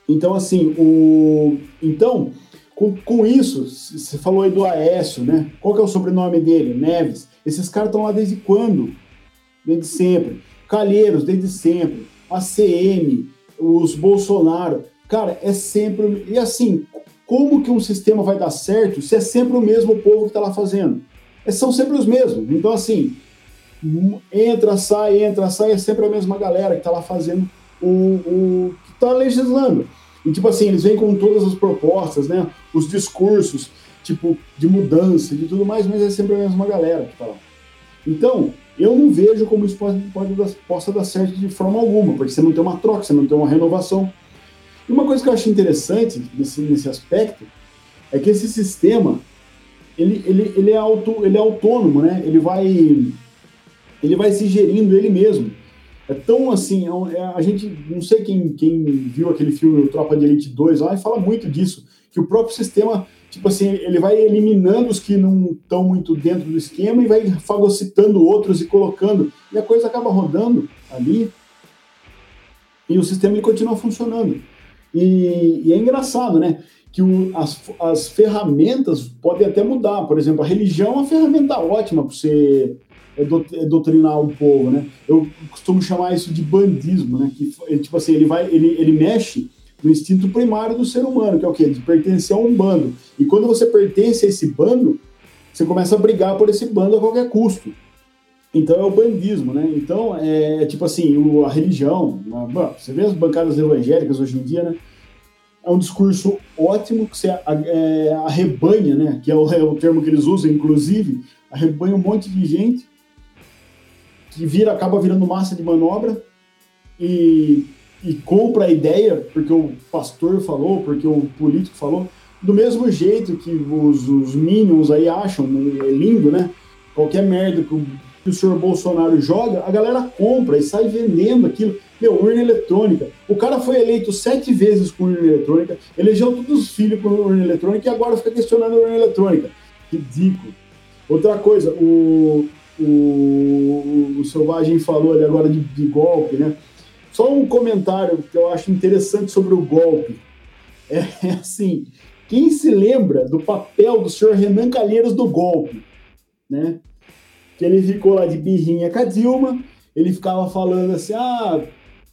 então, assim, o, então, com, com isso, você falou aí do Aécio, né? Qual que é o sobrenome dele? Neves. Esses caras estão lá desde quando? Desde sempre. Calheiros, desde sempre. ACM, os Bolsonaro. Cara, é sempre. E assim, como que um sistema vai dar certo se é sempre o mesmo povo que está lá fazendo? É, são sempre os mesmos. Então, assim, entra, sai, entra, sai, é sempre a mesma galera que está lá fazendo o, o que está legislando. E, tipo assim, eles vêm com todas as propostas, né? Os discursos, tipo, de mudança, de tudo mais, mas é sempre a mesma galera que está lá. Então, eu não vejo como isso pode, pode, possa dar certo de forma alguma, porque você não tem uma troca, você não tem uma renovação. E uma coisa que eu acho interessante nesse, nesse aspecto é que esse sistema ele, ele, ele, é auto, ele é autônomo, né? Ele vai, ele vai se gerindo ele mesmo. É tão assim, é, é, a gente, não sei quem, quem viu aquele filme Tropa de Elite 2 lá, e fala muito disso, que o próprio sistema tipo assim, ele vai eliminando os que não estão muito dentro do esquema e vai fagocitando outros e colocando. E a coisa acaba rodando ali e o sistema ele continua funcionando. E, e é engraçado, né? Que o, as, as ferramentas podem até mudar. Por exemplo, a religião é uma ferramenta ótima para você doutrinar o povo, né? Eu costumo chamar isso de bandismo, né? Que tipo assim, ele vai, ele, ele mexe no instinto primário do ser humano, que é o quê? De pertencer a um bando. E quando você pertence a esse bando, você começa a brigar por esse bando a qualquer custo. Então é o bandismo, né? Então é, é tipo assim, o, a religião, uma, você vê as bancadas evangélicas hoje em dia, né? É um discurso ótimo que você é, arrebanha, né? Que é o, é o termo que eles usam, inclusive, arrebanha um monte de gente que vira, acaba virando massa de manobra e e compra a ideia porque o pastor falou, porque o político falou, do mesmo jeito que os, os minions aí acham é lindo, né? Qualquer merda que o, que o senhor Bolsonaro joga, a galera compra e sai vendendo aquilo. Meu, urna eletrônica. O cara foi eleito sete vezes com urna eletrônica, elegeu todos os filhos com urna eletrônica e agora fica questionando urna eletrônica. Ridículo. Outra coisa, o, o, o Selvagem falou ali agora de, de golpe, né? Só um comentário que eu acho interessante sobre o golpe. É, é assim, quem se lembra do papel do senhor Renan Calheiros do golpe, né? Que ele ficou lá de birrinha com a Dilma, ele ficava falando assim, ah,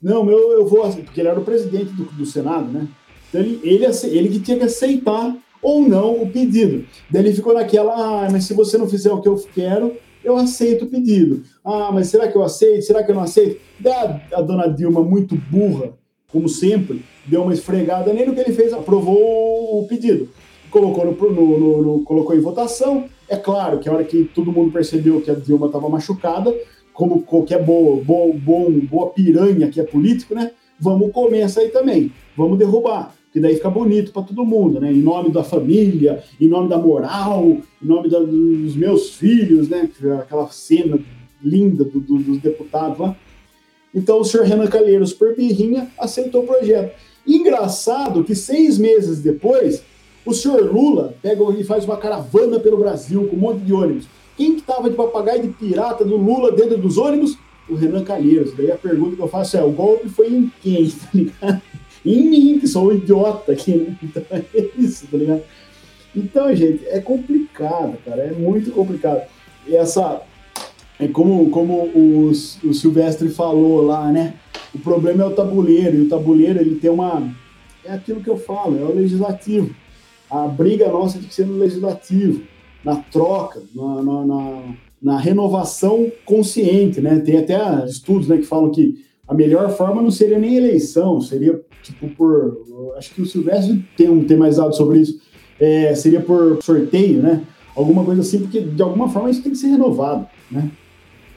não, eu, eu vou... Porque ele era o presidente do, do Senado, né? Então ele, ele, ele que tinha que aceitar ou não o pedido. Daí ele ficou naquela, ah, mas se você não fizer o que eu quero, eu aceito o pedido. Ah, mas será que eu aceito? Será que eu não aceito? A, a dona Dilma, muito burra, como sempre, deu uma esfregada nele, o que ele fez? Aprovou o pedido. Colocou, no, no, no, no, colocou em votação. É claro que a hora que todo mundo percebeu que a Dilma estava machucada, como qualquer boa, boa, bom, boa piranha que é político, né? Vamos comer essa aí também. Vamos derrubar que daí fica bonito para todo mundo, né? Em nome da família, em nome da moral, em nome da, dos meus filhos, né? Aquela cena linda do, do, dos deputados lá. Então o senhor Renan Calheiros, por birrinha, aceitou o projeto. Engraçado que seis meses depois, o senhor Lula pega e faz uma caravana pelo Brasil com um monte de ônibus. Quem que tava de papagaio de pirata do Lula dentro dos ônibus? O Renan Calheiros. Daí a pergunta que eu faço é: o golpe foi em quem, (laughs) tá ligado? Em mim, que sou um idiota aqui, né? (laughs) Então é isso, tá ligado? Então, gente, é complicado, cara, é muito complicado. E essa. É como, como o, Silvestre falou lá, né? O problema é o tabuleiro, e o tabuleiro ele tem uma. É aquilo que eu falo, é o legislativo. A briga nossa tem que ser no legislativo, na troca, na, na, na, na renovação consciente, né? Tem até estudos né, que falam que a melhor forma não seria nem eleição, seria tipo por. Acho que o Silvestre tem um tem mais dado sobre isso. É, seria por sorteio, né? Alguma coisa assim, porque de alguma forma isso tem que ser renovado, né?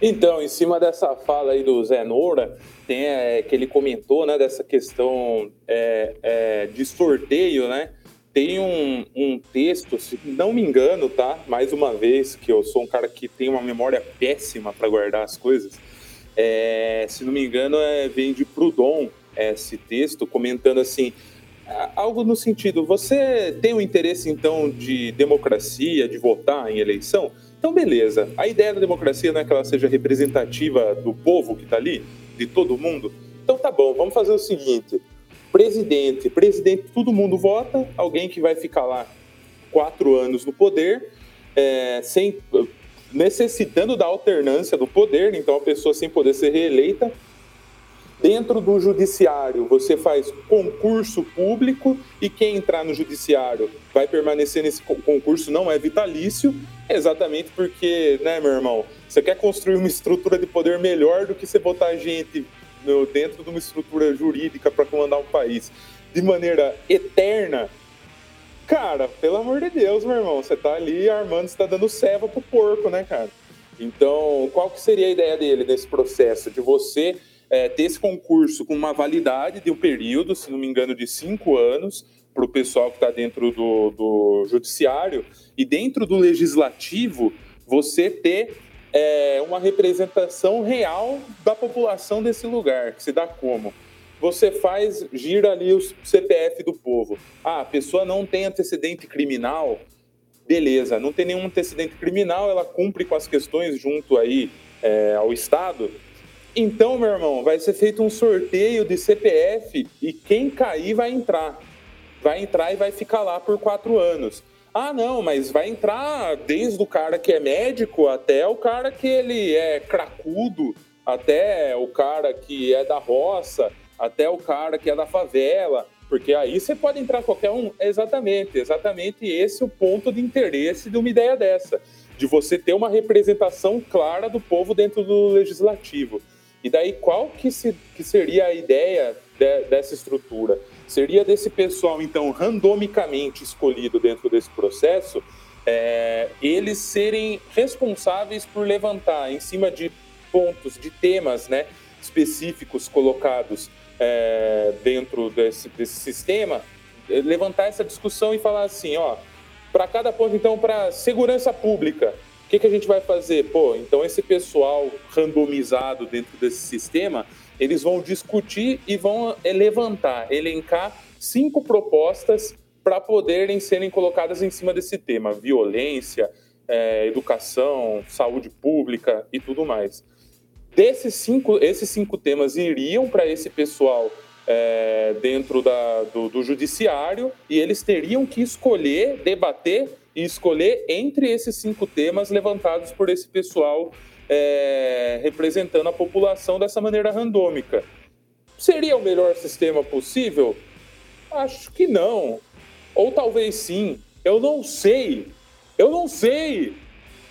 Então, em cima dessa fala aí do Zé Noura, tem é, que ele comentou, né, dessa questão é, é, de sorteio, né? Tem um, um texto, se não me engano, tá? Mais uma vez, que eu sou um cara que tem uma memória péssima para guardar as coisas. É, se não me engano, é, vem de Proudhon esse texto, comentando assim, algo no sentido, você tem o um interesse então de democracia, de votar em eleição? Então, beleza. A ideia da democracia não é que ela seja representativa do povo que está ali, de todo mundo? Então tá bom, vamos fazer o seguinte: presidente, presidente, todo mundo vota, alguém que vai ficar lá quatro anos no poder, é, sem necessitando da alternância do poder, então a pessoa sem poder ser reeleita. Dentro do judiciário, você faz concurso público e quem entrar no judiciário vai permanecer nesse concurso, não é vitalício, exatamente porque, né, meu irmão, você quer construir uma estrutura de poder melhor do que você botar gente dentro de uma estrutura jurídica para comandar um país de maneira eterna, Cara, pelo amor de Deus, meu irmão, você tá ali armando, você tá dando ceva pro porco, né, cara? Então, qual que seria a ideia dele nesse processo? De você é, ter esse concurso com uma validade de um período, se não me engano, de cinco anos, para o pessoal que está dentro do, do judiciário, e dentro do legislativo, você ter é, uma representação real da população desse lugar, que se dá como? Você faz, gira ali o CPF do povo. Ah, a pessoa não tem antecedente criminal, beleza, não tem nenhum antecedente criminal, ela cumpre com as questões junto aí é, ao Estado. Então, meu irmão, vai ser feito um sorteio de CPF e quem cair vai entrar. Vai entrar e vai ficar lá por quatro anos. Ah, não, mas vai entrar desde o cara que é médico até o cara que ele é cracudo, até o cara que é da roça, até o cara que é da favela, porque aí você pode entrar qualquer um. Exatamente, exatamente esse é o ponto de interesse de uma ideia dessa, de você ter uma representação clara do povo dentro do legislativo. E daí qual que, se, que seria a ideia de, dessa estrutura? Seria desse pessoal, então, randomicamente escolhido dentro desse processo, é, eles serem responsáveis por levantar em cima de pontos, de temas né, específicos colocados é, dentro desse, desse sistema, é, levantar essa discussão e falar assim, ó, para cada ponto, então, para segurança pública, o que, que a gente vai fazer? Pô, então esse pessoal randomizado dentro desse sistema, eles vão discutir e vão é, levantar, elencar cinco propostas para poderem serem colocadas em cima desse tema: violência, é, educação, saúde pública e tudo mais. Desses cinco, esses cinco temas iriam para esse pessoal é, dentro da, do, do judiciário e eles teriam que escolher, debater e escolher entre esses cinco temas levantados por esse pessoal é, representando a população dessa maneira randômica. Seria o melhor sistema possível? Acho que não. Ou talvez sim. Eu não sei. Eu não sei.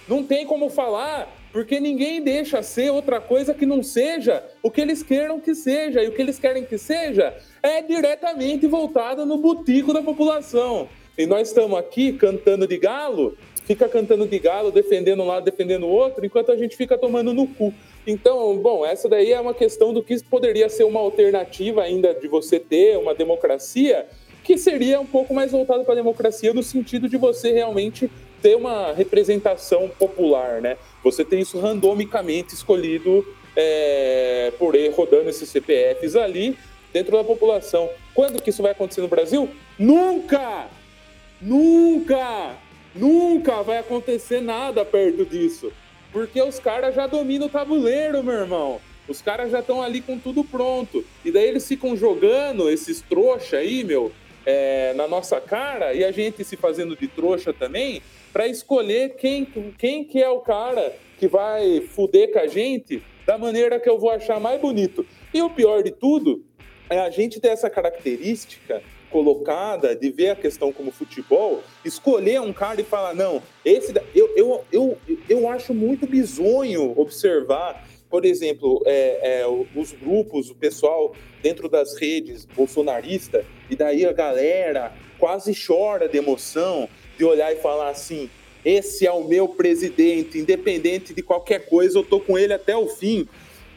Não tem como falar porque ninguém deixa ser outra coisa que não seja o que eles queiram que seja. E o que eles querem que seja é diretamente voltado no butico da população. E nós estamos aqui cantando de galo, fica cantando de galo, defendendo um lado, defendendo o outro, enquanto a gente fica tomando no cu. Então, bom, essa daí é uma questão do que poderia ser uma alternativa ainda de você ter uma democracia que seria um pouco mais voltado para a democracia no sentido de você realmente ter uma representação popular, né? Você tem isso randomicamente escolhido é, por aí, rodando esses CPFs ali dentro da população. Quando que isso vai acontecer no Brasil? Nunca! Nunca! Nunca vai acontecer nada perto disso. Porque os caras já dominam o tabuleiro, meu irmão. Os caras já estão ali com tudo pronto. E daí eles ficam jogando esses trouxa aí, meu, é, na nossa cara, e a gente se fazendo de trouxa também, para escolher quem, quem que é o cara que vai fuder com a gente da maneira que eu vou achar mais bonito. E o pior de tudo é a gente ter essa característica colocada de ver a questão como futebol, escolher um cara e falar, não, esse eu, eu, eu, eu acho muito bizonho observar, por exemplo, é, é, os grupos, o pessoal dentro das redes bolsonarista, e daí a galera quase chora de emoção de olhar e falar assim: esse é o meu presidente, independente de qualquer coisa, eu tô com ele até o fim.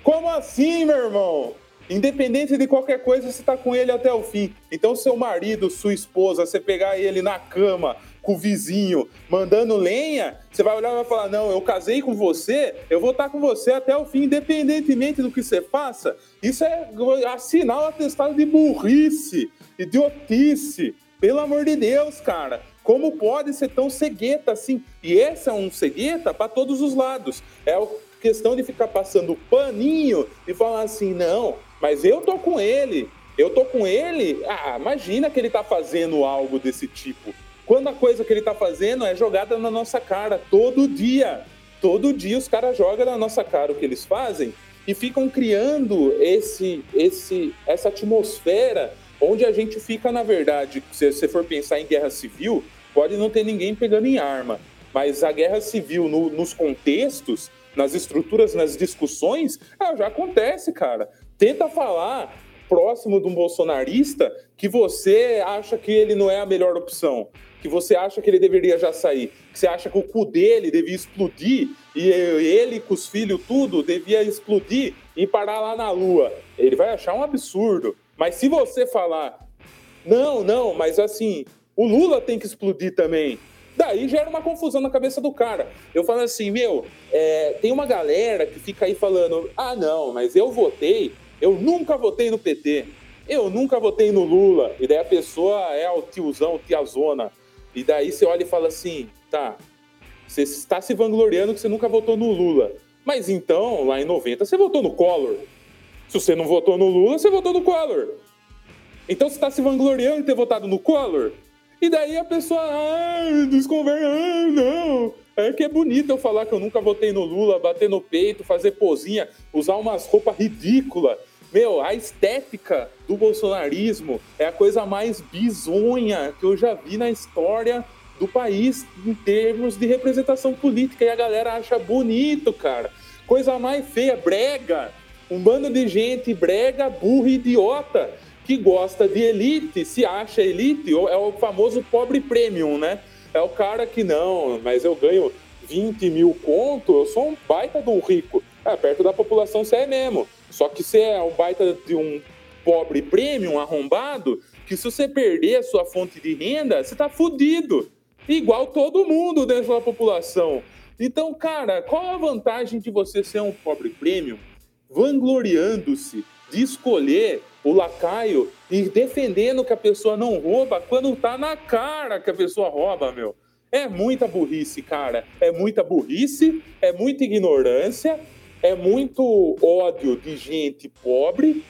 Como assim, meu irmão? Independente de qualquer coisa, você tá com ele até o fim. Então, seu marido, sua esposa, você pegar ele na cama com o vizinho, mandando lenha, você vai olhar e vai falar: Não, eu casei com você, eu vou estar com você até o fim, independentemente do que você faça. Isso é assinar o atestado de burrice, idiotice. Pelo amor de Deus, cara. Como pode ser tão cegueta assim? E esse é um cegueta para todos os lados. É a questão de ficar passando paninho e falar assim: não, mas eu tô com ele. Eu tô com ele. Ah, imagina que ele tá fazendo algo desse tipo. Quando a coisa que ele tá fazendo é jogada na nossa cara todo dia. Todo dia os caras jogam na nossa cara o que eles fazem e ficam criando esse, esse, essa atmosfera onde a gente fica, na verdade, se você for pensar em guerra civil, Pode não ter ninguém pegando em arma, mas a guerra civil no, nos contextos, nas estruturas, nas discussões, ah, já acontece, cara. Tenta falar próximo de um bolsonarista que você acha que ele não é a melhor opção, que você acha que ele deveria já sair, que você acha que o cu dele devia explodir e ele com os filhos tudo devia explodir e parar lá na lua. Ele vai achar um absurdo. Mas se você falar, não, não, mas assim, o Lula tem que explodir também. Daí gera uma confusão na cabeça do cara. Eu falo assim, meu, é, tem uma galera que fica aí falando: ah, não, mas eu votei, eu nunca votei no PT. eu nunca votei no Lula. E daí a pessoa é o tiozão, tiazona. E daí você olha e fala assim, tá, você está se vangloriando que você nunca votou no Lula. Mas então, lá em 90, você votou no Collor. Se você não votou no Lula, você votou no Collor. Então você está se vangloriando de ter votado no Collor? E daí a pessoa, ah, ah, não. É que é bonito eu falar que eu nunca votei no Lula, bater no peito, fazer pozinha, usar umas roupas ridículas. Meu, a estética do bolsonarismo é a coisa mais bizonha que eu já vi na história do país em termos de representação política. E a galera acha bonito, cara. Coisa mais feia, brega. Um bando de gente brega, burra idiota que gosta de elite, se acha elite, é o famoso pobre premium, né? É o cara que não, mas eu ganho 20 mil conto, eu sou um baita de um rico. É, perto da população você é mesmo. Só que você é um baita de um pobre premium arrombado, que se você perder a sua fonte de renda, você tá fudido. Igual todo mundo dentro da população. Então, cara, qual a vantagem de você ser um pobre premium vangloriando-se de escolher o lacaio e defendendo que a pessoa não rouba quando tá na cara que a pessoa rouba, meu. É muita burrice, cara. É muita burrice, é muita ignorância, é muito ódio de gente pobre,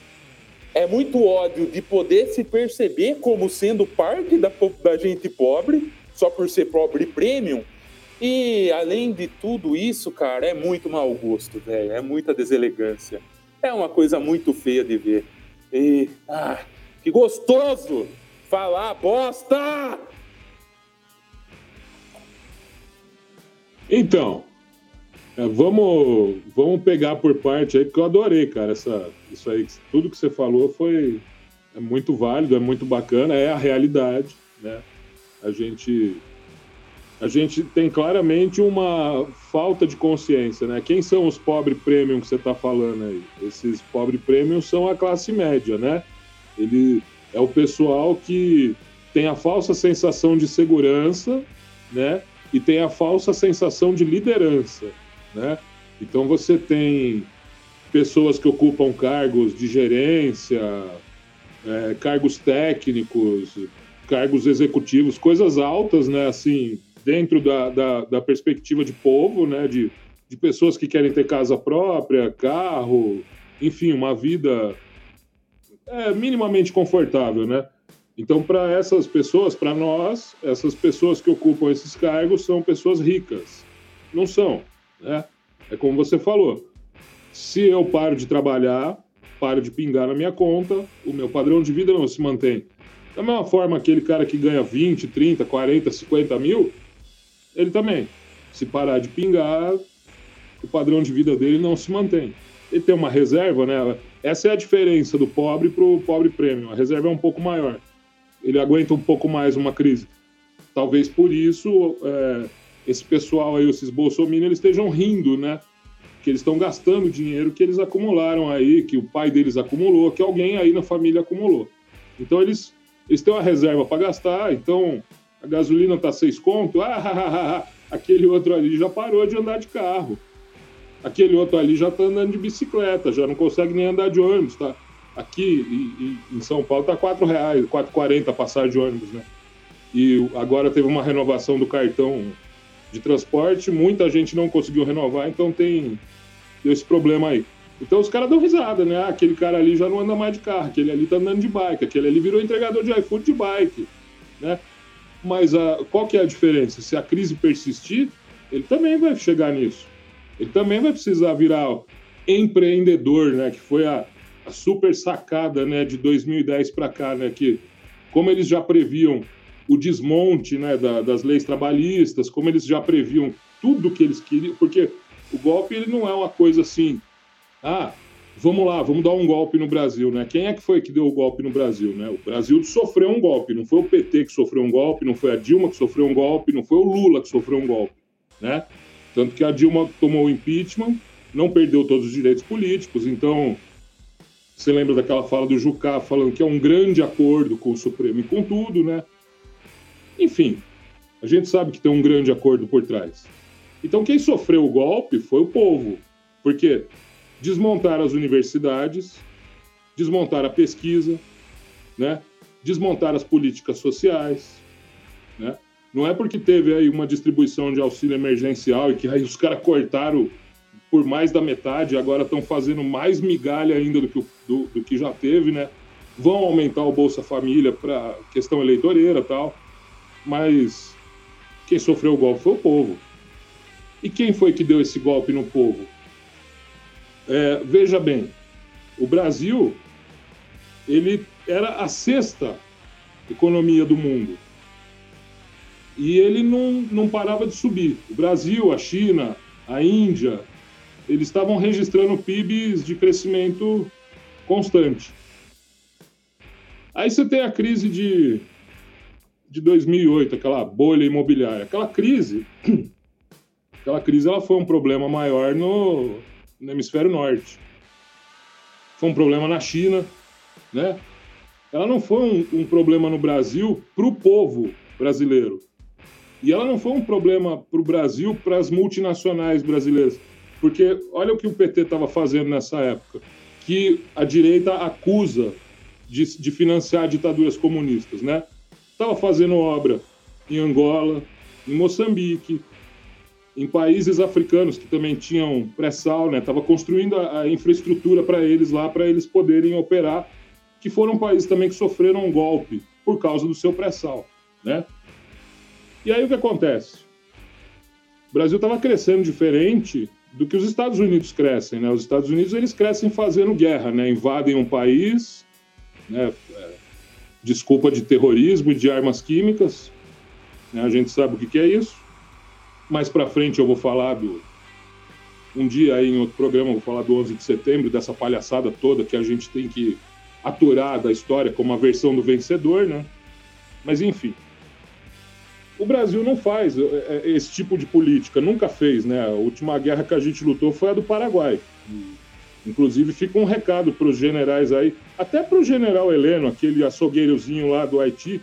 é muito ódio de poder se perceber como sendo parte da, da gente pobre, só por ser pobre premium. E além de tudo isso, cara, é muito mau gosto, velho. É muita deselegância. É uma coisa muito feia de ver. E. Ah, que gostoso! Falar bosta! Então, é, vamos, vamos pegar por parte aí, porque eu adorei, cara, essa, isso aí. Tudo que você falou foi é muito válido, é muito bacana, é a realidade, né? A gente a gente tem claramente uma falta de consciência, né? Quem são os pobres premium que você está falando aí? Esses pobres premium são a classe média, né? Ele é o pessoal que tem a falsa sensação de segurança, né? E tem a falsa sensação de liderança, né? Então você tem pessoas que ocupam cargos de gerência, é, cargos técnicos, cargos executivos, coisas altas, né? Assim, dentro da, da, da, perspectiva de povo, né, de, de pessoas que querem ter casa própria, carro, enfim, uma vida é, minimamente confortável, né? Então, para essas pessoas, para nós, essas pessoas que ocupam esses cargos são pessoas ricas. Não são, né? É como você falou. Se eu paro de trabalhar, paro de pingar na minha conta, o meu padrão de vida não se mantém. Da mesma forma, aquele cara que ganha 20, 30, 40, 50 mil, ele também. Se parar de pingar, o padrão de vida dele não se mantém. Ele tem uma reserva, né? Essa é a diferença do pobre para o pobre prêmio. A reserva é um pouco maior. Ele aguenta um pouco mais uma crise. Talvez por isso é, esse pessoal aí, esses bolsominions, eles estejam rindo, né? Que eles estão gastando dinheiro que eles acumularam aí, que o pai deles acumulou, que alguém aí na família acumulou. Então eles, eles têm uma reserva para gastar, então a gasolina tá seis conto, (laughs) ah, aquele outro ali já parou de andar de carro. Aquele outro ali já tá andando de bicicleta, já não consegue nem andar de ônibus, tá? Aqui em São Paulo tá quatro reais, quatro quarenta passar de ônibus, né? E agora teve uma renovação do cartão de transporte, muita gente não conseguiu renovar, então tem esse problema aí. Então os caras dão risada, né? Ah, aquele cara ali já não anda mais de carro, aquele ali tá andando de bike, aquele ali virou entregador de iFood de bike, né? Mas a, qual que é a diferença? Se a crise persistir, ele também vai chegar nisso. Ele também vai precisar virar empreendedor, né? Que foi a, a super sacada, né? De 2010 para cá, né? Que como eles já previam o desmonte, né? Da, das leis trabalhistas, como eles já previam tudo que eles queriam, porque o golpe ele não é uma coisa assim, ah, vamos lá, vamos dar um golpe no Brasil, né? Quem é que foi que deu o golpe no Brasil, né? O Brasil sofreu um golpe, não foi o PT que sofreu um golpe, não foi a Dilma que sofreu um golpe, não foi o Lula que sofreu um golpe, né? Tanto que a Dilma tomou o impeachment, não perdeu todos os direitos políticos, então você lembra daquela fala do Jucá falando que é um grande acordo com o Supremo e com tudo, né? Enfim, a gente sabe que tem um grande acordo por trás. Então quem sofreu o golpe foi o povo, porque desmontar as universidades, desmontar a pesquisa, né? desmontar as políticas sociais. Né? Não é porque teve aí uma distribuição de auxílio emergencial e que aí os caras cortaram por mais da metade, agora estão fazendo mais migalha ainda do que, do, do que já teve, né? Vão aumentar o Bolsa Família para questão eleitoreira tal, mas quem sofreu o golpe foi o povo. E quem foi que deu esse golpe no povo? É, veja bem, o Brasil ele era a sexta economia do mundo. E ele não, não parava de subir. O Brasil, a China, a Índia, eles estavam registrando PIBs de crescimento constante. Aí você tem a crise de, de 2008, aquela bolha imobiliária. Aquela crise, (clears throat) aquela crise ela foi um problema maior no, no hemisfério norte. Foi um problema na China, né? Ela não foi um, um problema no Brasil para o povo brasileiro. E ela não foi um problema para o Brasil, para as multinacionais brasileiras. Porque olha o que o PT estava fazendo nessa época, que a direita acusa de, de financiar ditaduras comunistas, né? Estava fazendo obra em Angola, em Moçambique, em países africanos que também tinham pré-sal, né? Estava construindo a, a infraestrutura para eles lá, para eles poderem operar que foram países também que sofreram um golpe por causa do seu pré-sal, né? E aí o que acontece? O Brasil estava crescendo diferente do que os Estados Unidos crescem, né? Os Estados Unidos eles crescem fazendo guerra, né? Invadem um país, né? É, desculpa de terrorismo e de armas químicas, né? A gente sabe o que, que é isso. Mais para frente eu vou falar do um dia aí em outro programa eu vou falar do 11 de setembro, dessa palhaçada toda que a gente tem que aturar da história como a versão do vencedor, né? Mas enfim. O Brasil não faz é, é, esse tipo de política, nunca fez, né? A última guerra que a gente lutou foi a do Paraguai. Inclusive, fica um recado para os generais aí, até para o general Heleno, aquele açougueirozinho lá do Haiti,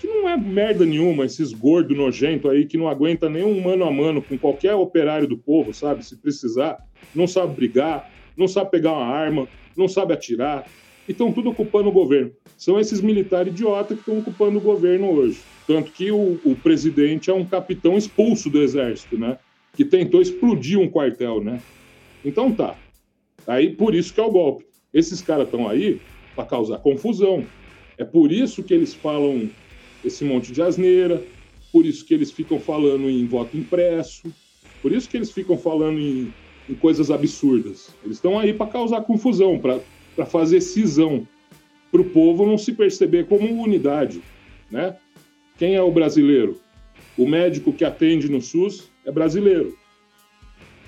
que não é merda nenhuma, esses gordos nojentos aí que não aguenta nenhum mano a mano com qualquer operário do povo, sabe? Se precisar, não sabe brigar, não sabe pegar uma arma, não sabe atirar, e estão tudo ocupando o governo. São esses militares idiotas que estão ocupando o governo hoje. Tanto que o, o, presidente é um capitão expulso do exército, né? Que tentou explodir um quartel, né? Então tá. Aí por isso que é o golpe. Esses caras estão aí para causar confusão. É por isso que eles falam esse monte de asneira, por isso que eles ficam falando em voto impresso, por isso que eles ficam falando em, em coisas absurdas. Eles estão aí para causar confusão, para fazer cisão, para o povo não se perceber como unidade. Né? Quem é o brasileiro? O médico que atende no SUS é brasileiro.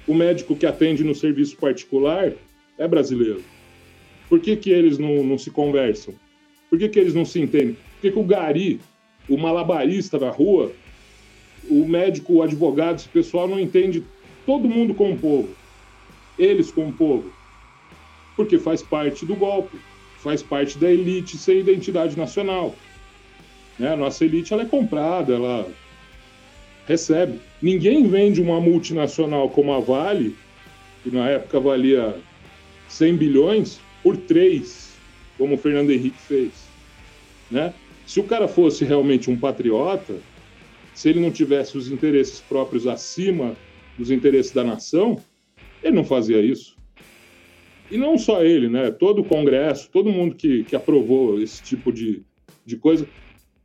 O médico que atende no serviço particular é brasileiro. Por que, que eles não, não se conversam? Por que, que eles não se entendem? Por que, que o gari, o malabarista na rua, o médico, o advogado, esse pessoal não entende todo mundo como povo? Eles como povo porque faz parte do golpe, faz parte da elite sem identidade nacional. Né? A nossa elite ela é comprada, ela recebe. Ninguém vende uma multinacional como a Vale, que na época valia 100 bilhões, por 3, como o Fernando Henrique fez. Né? Se o cara fosse realmente um patriota, se ele não tivesse os interesses próprios acima dos interesses da nação, ele não fazia isso. E não só ele, né? Todo o Congresso, todo mundo que, que aprovou esse tipo de, de coisa,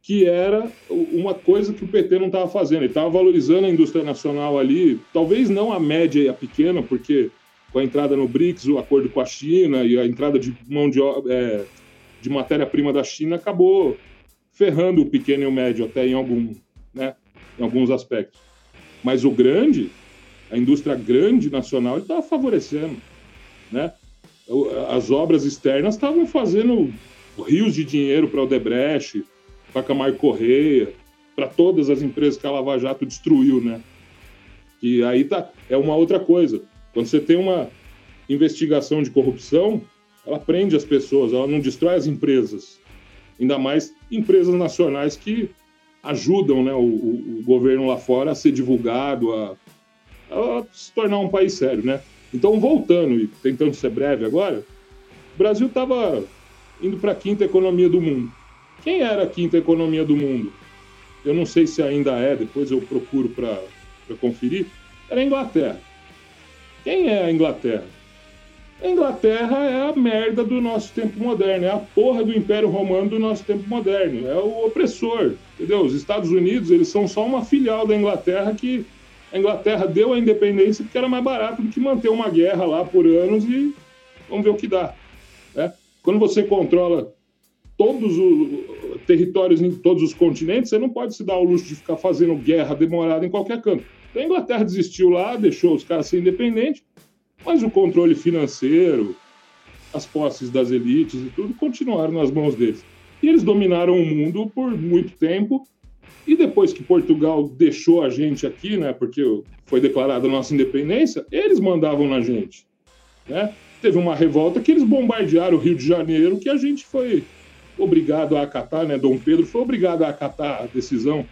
que era uma coisa que o PT não estava fazendo. Ele estava valorizando a indústria nacional ali, talvez não a média e a pequena, porque com a entrada no BRICS, o acordo com a China e a entrada de mão de, é, de matéria-prima da China acabou ferrando o pequeno e o médio até em algum, né, em alguns aspectos. Mas o grande, a indústria grande nacional, estava favorecendo, né? as obras externas estavam fazendo rios de dinheiro para o Odebrecht, para Camargo Correia, para todas as empresas que a Lava Jato destruiu, né? E aí tá, é uma outra coisa. Quando você tem uma investigação de corrupção, ela prende as pessoas, ela não destrói as empresas. Ainda mais empresas nacionais que ajudam né, o, o, governo lá fora a ser divulgado, a, a se tornar um país sério, né? Então, voltando e tentando ser breve agora, o Brasil estava indo para a quinta economia do mundo. Quem era a quinta economia do mundo? Eu não sei se ainda é, depois eu procuro para conferir. Era a Inglaterra. Quem é a Inglaterra? A Inglaterra é a merda do nosso tempo moderno, é a porra do Império Romano do nosso tempo moderno, é o opressor, entendeu? Os Estados Unidos, eles são só uma filial da Inglaterra que a Inglaterra deu a independência porque era mais barato do que manter uma guerra lá por anos e vamos ver o que dá. Né? Quando você controla todos os territórios em todos os continentes, você não pode se dar o luxo de ficar fazendo guerra demorada em qualquer canto. Então a Inglaterra desistiu lá, deixou os caras ser independentes, mas o controle financeiro, as posses das elites e tudo continuaram nas mãos deles. E eles dominaram o mundo por muito tempo. E depois que Portugal deixou a gente aqui, né, porque foi declarada nossa independência, eles mandavam na gente. Né? Teve uma revolta que eles bombardearam o Rio de Janeiro, que a gente foi obrigado a acatar, né? Dom Pedro foi obrigado a acatar a decisão,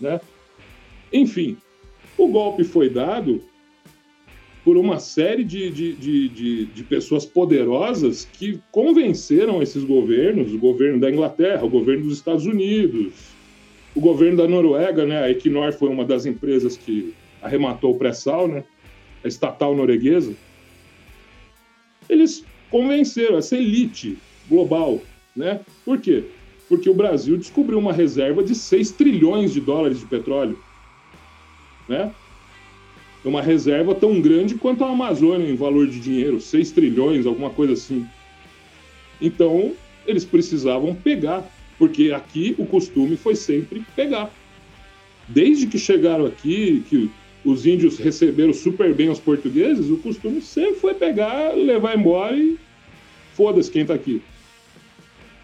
né? Enfim, o golpe foi dado por uma série de, de, de, de, de pessoas poderosas que convenceram esses governos, o governo da Inglaterra, o governo dos Estados Unidos, o governo da Noruega, né? A Equinor foi uma das empresas que arrematou o pré-sal, né? A estatal norueguesa. Eles convenceram essa elite global, né? Por quê? Porque o Brasil descobriu uma reserva de 6 trilhões de dólares de petróleo, né? É uma reserva tão grande quanto a Amazônia em valor de dinheiro, 6 trilhões, alguma coisa assim. Então, eles precisavam pegar, porque aqui o costume foi sempre pegar. Desde que chegaram aqui, que os índios receberam super bem os portugueses, o costume sempre foi pegar, levar embora e foda-se quem está aqui.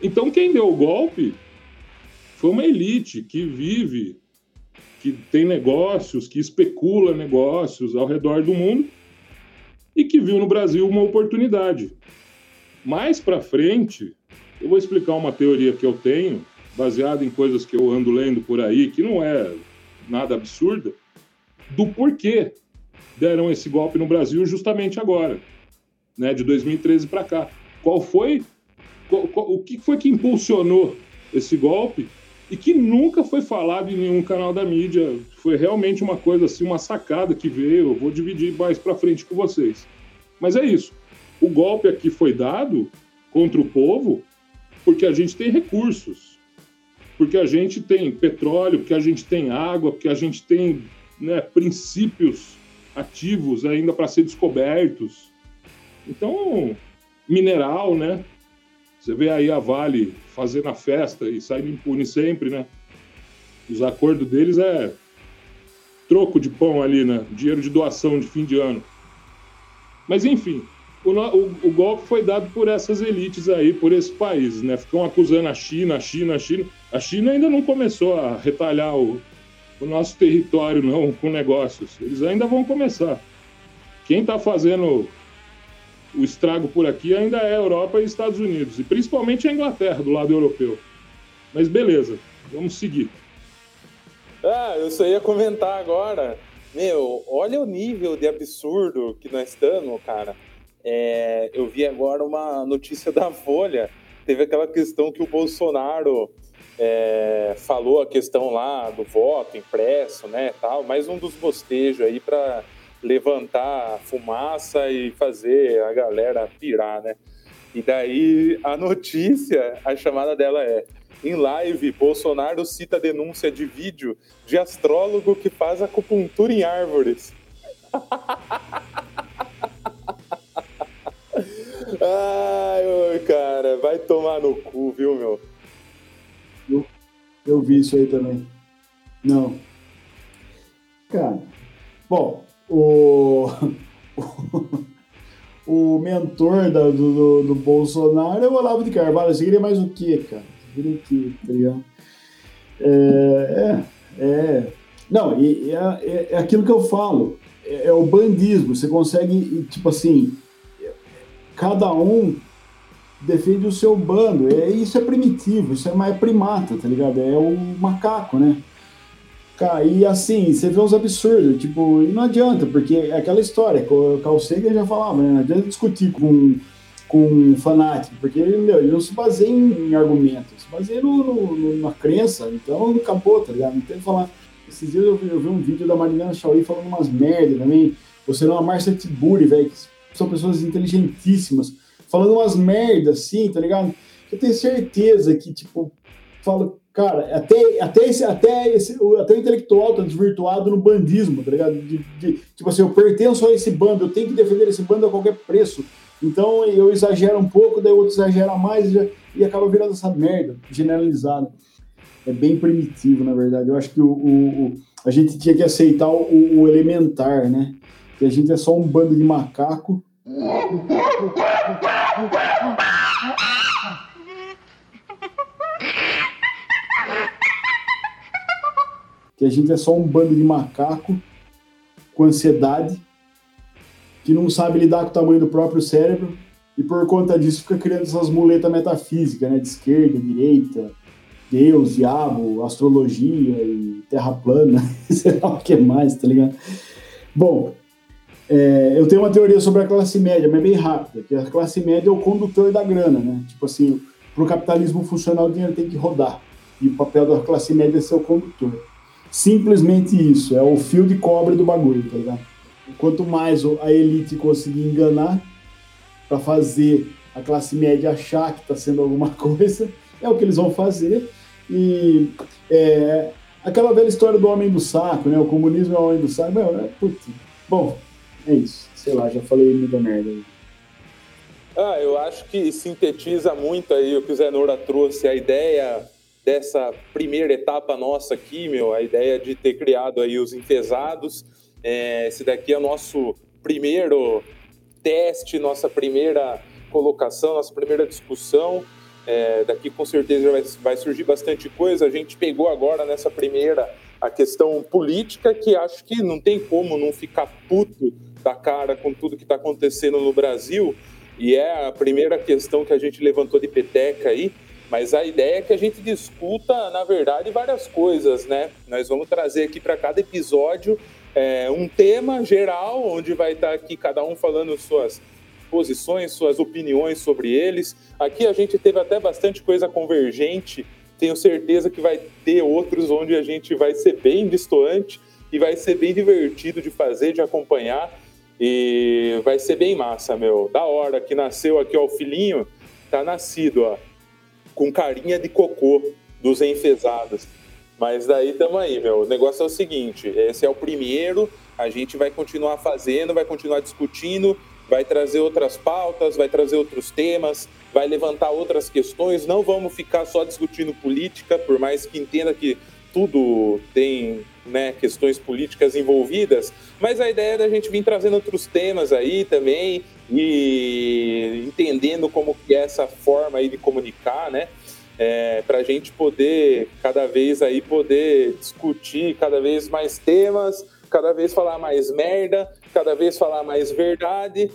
Então, quem deu o golpe foi uma elite que vive que tem negócios, que especula negócios ao redor do mundo e que viu no Brasil uma oportunidade. Mais para frente, eu vou explicar uma teoria que eu tenho, baseada em coisas que eu ando lendo por aí, que não é nada absurda, do porquê deram esse golpe no Brasil justamente agora, né, de 2013 para cá. Qual foi qual, qual, o que foi que impulsionou esse golpe e que nunca foi falado em nenhum canal da mídia. Foi realmente uma coisa assim, uma sacada que veio. Eu vou dividir mais para frente com vocês. Mas é isso. O golpe aqui foi dado contra o povo porque a gente tem recursos, porque a gente tem petróleo, porque a gente tem água, porque a gente tem né, princípios ativos ainda para ser descobertos. Então, mineral, né? Você vê aí a Vale fazendo a festa e saindo impune sempre, né? Os acordos deles é troco de pão ali, né? Dinheiro de doação de fim de ano. Mas enfim, o, o, o, golpe foi dado por essas elites aí, por esses países, né? Ficam acusando a China, a China, a China. A China ainda não começou a retalhar o, o nosso território, não, com negócios. Eles ainda vão começar. Quem está fazendo o estrago por aqui ainda é Europa e Estados Unidos, e principalmente a Inglaterra, do lado europeu. Mas beleza, vamos seguir. Ah, eu só ia comentar agora. Meu, olha o nível de absurdo que nós estamos, cara. É, eu vi agora uma notícia (laughs) da Folha. Teve aquela questão que o Bolsonaro é, falou a questão lá do voto impresso, né, tal. Mais um dos bostejos aí para levantar fumaça e fazer a galera pirar, né? E daí a notícia, a chamada dela é: em live, Bolsonaro cita denúncia de vídeo de astrólogo que faz acupuntura em árvores. (laughs) Ai, cara, vai tomar no cu, viu, meu? Eu, eu vi isso aí também. Não. Cara, bom, (laughs) o, o, mentor da, do, do, Bolsonaro é o Olavo de Carvalho. Você queria mais o quê, cara? Você queria o quê, tá ligado? É, é, é. Não, e, é, é, é, aquilo que eu falo. É, é, o bandismo. Você consegue, tipo assim, cada um defende o seu bando. É, isso é primitivo, isso é mais primata, tá ligado? É o macaco, né? Cara, e assim, você vê uns absurdos, tipo, e não adianta, porque é aquela história, o Carl Sagan já falava, né? Não adianta discutir com com fanático, porque meu, ele não se baseia em, em argumentos, se baseia no, no, na crença, então acabou, tá ligado? Não tem que falar. Esses dias eu vi, eu vi um vídeo da Mariana Chauí falando umas merda também, você não, a Marcia Tiburi, velho, que são pessoas inteligentíssimas, falando umas merdas assim, tá ligado? Eu tenho certeza que, tipo, falo, cara, até, até, esse, até, esse, até o intelectual tá desvirtuado no bandismo, tá ligado? De, de, tipo assim, eu pertenço a esse bando, eu tenho que defender esse bando a qualquer preço. Então eu exagero um pouco, daí o outro exagera mais e, e acaba virando essa merda generalizada. É bem primitivo, na verdade. Eu acho que o, o, o a gente tinha que aceitar o, o, elementar, né? Que a gente é só um bando de macaco. (laughs) Que a gente é só um bando de macaco com ansiedade que não sabe lidar com o tamanho do próprio cérebro e por conta disso fica criando essas muletas metafísicas, né? De esquerda, direita, Deus, diabo, astrologia e terra plana, (laughs) sei lá o que mais, tá ligado? Bom, é, eu tenho uma teoria sobre a classe média, mas é bem rápida, que a classe média é o condutor da grana, né? Tipo assim, para o capitalismo funcionar, o dinheiro tem que rodar. E o papel da classe média é ser o condutor. Simplesmente isso, é o fio de cobre do bagulho, tá ligado? quanto mais a elite conseguir enganar para fazer a classe média achar que está sendo alguma (laughs) coisa, é o que eles vão fazer. E é, aquela velha história do homem do saco, né? O comunismo é o homem do saco. Meu, é, putz, bom, é isso. Sei lá, já falei muita merda aí. Ah, eu acho que sintetiza muito aí o que o Zé Noura trouxe, a ideia dessa primeira etapa nossa aqui, meu, a ideia de ter criado aí os enfesados, é, esse daqui é o nosso primeiro teste, nossa primeira colocação, nossa primeira discussão. É, daqui com certeza vai, vai surgir bastante coisa. A gente pegou agora nessa primeira a questão política, que acho que não tem como não ficar puto da cara com tudo que está acontecendo no Brasil. E é a primeira questão que a gente levantou de peteca aí. Mas a ideia é que a gente discuta, na verdade, várias coisas, né? Nós vamos trazer aqui para cada episódio é, um tema geral, onde vai estar aqui cada um falando suas posições, suas opiniões sobre eles. Aqui a gente teve até bastante coisa convergente. Tenho certeza que vai ter outros onde a gente vai ser bem distoante e vai ser bem divertido de fazer, de acompanhar. E vai ser bem massa, meu. Da hora que nasceu aqui, ó, o filhinho tá nascido, ó, com carinha de cocô dos enfesados. Mas daí estamos aí, meu. O negócio é o seguinte: esse é o primeiro, a gente vai continuar fazendo, vai continuar discutindo, vai trazer outras pautas, vai trazer outros temas, vai levantar outras questões. Não vamos ficar só discutindo política, por mais que entenda que tudo tem né, questões políticas envolvidas, mas a ideia é da gente vir trazendo outros temas aí também e entendendo como que é essa forma aí de comunicar, né? é, para a gente poder cada vez aí poder discutir cada vez mais temas, cada vez falar mais merda, cada vez falar mais verdade.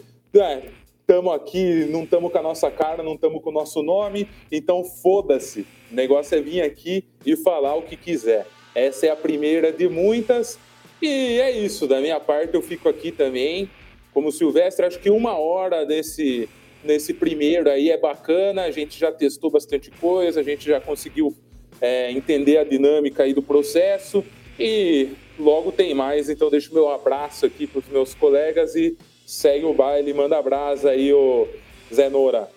Estamos aqui, não estamos com a nossa cara, não estamos com o nosso nome, então foda-se. O negócio é vir aqui e falar o que quiser. Essa é a primeira de muitas. E é isso, da minha parte eu fico aqui também. Como Silvestre, acho que uma hora desse, nesse primeiro aí é bacana, a gente já testou bastante coisa, a gente já conseguiu é, entender a dinâmica aí do processo e logo tem mais, então deixo meu abraço aqui para os meus colegas e segue o baile, manda abraço aí, o Zé Nora.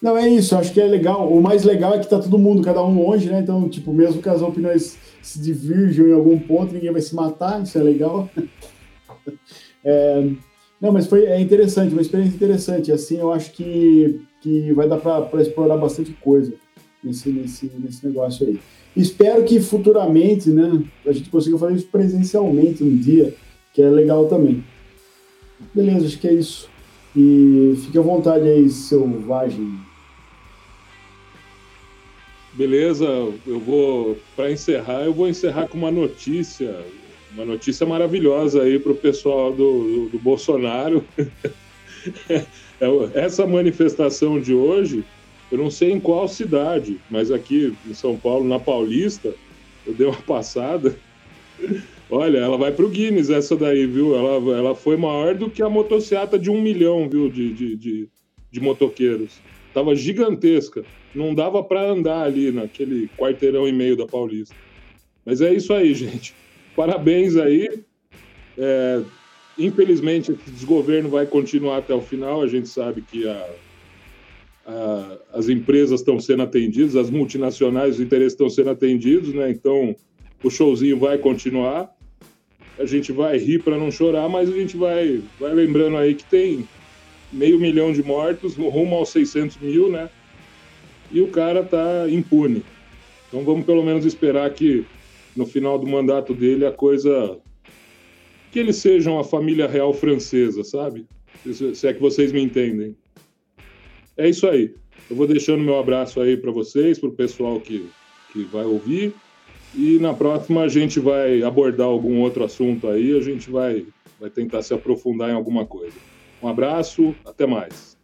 Não, é isso, acho que é legal. O mais legal é que tá todo mundo, cada um longe, né? Então, tipo, mesmo que as opiniões se divirjam em algum ponto, ninguém vai se matar, isso é legal. (laughs) é, não, mas foi é interessante, uma experiência interessante. Assim, eu acho que, que vai dar para explorar bastante coisa nesse, nesse, nesse negócio aí. Espero que futuramente, né, a gente consiga fazer isso presencialmente um dia, que é legal também. Beleza, acho que é isso. E fique à vontade aí, selvagem. Beleza, eu vou, para encerrar, eu vou encerrar com uma notícia uma notícia maravilhosa aí para o pessoal do, do, do Bolsonaro. (laughs) É, essa manifestação de hoje, eu não sei em qual cidade, mas aqui em São Paulo, na Paulista, eu dei uma passada. (laughs) Olha, ela vai pro Guinness essa daí, viu? Ela, ela foi maior do que a motocicleta de um milhão, viu? De, de, de, de motoqueiros. Tava gigantesca. Não dava para andar ali naquele quarteirão e meio da Paulista. Mas é isso aí, (laughs) gente. Parabéns aí. É, infelizmente, esse desgoverno vai continuar até o final. A gente sabe que a, a, as empresas estão sendo atendidas, as multinacionais, os interesses estão sendo atendidos, né? Então, o showzinho vai continuar a gente vai rir para não chorar, mas a gente vai, vai lembrando aí que tem meio milhão de mortos, rumo aos 600 mil, né? E o cara tá impune. Então vamos pelo menos esperar que no final do mandato dele a coisa. que eles sejam a família real francesa, sabe? Se é que vocês me entendem. É isso aí. Eu vou deixando meu abraço aí para vocês, para o pessoal que, que vai ouvir. E na próxima a gente vai abordar algum outro assunto aí, a gente vai, vai tentar se aprofundar em alguma coisa. Um abraço, até mais.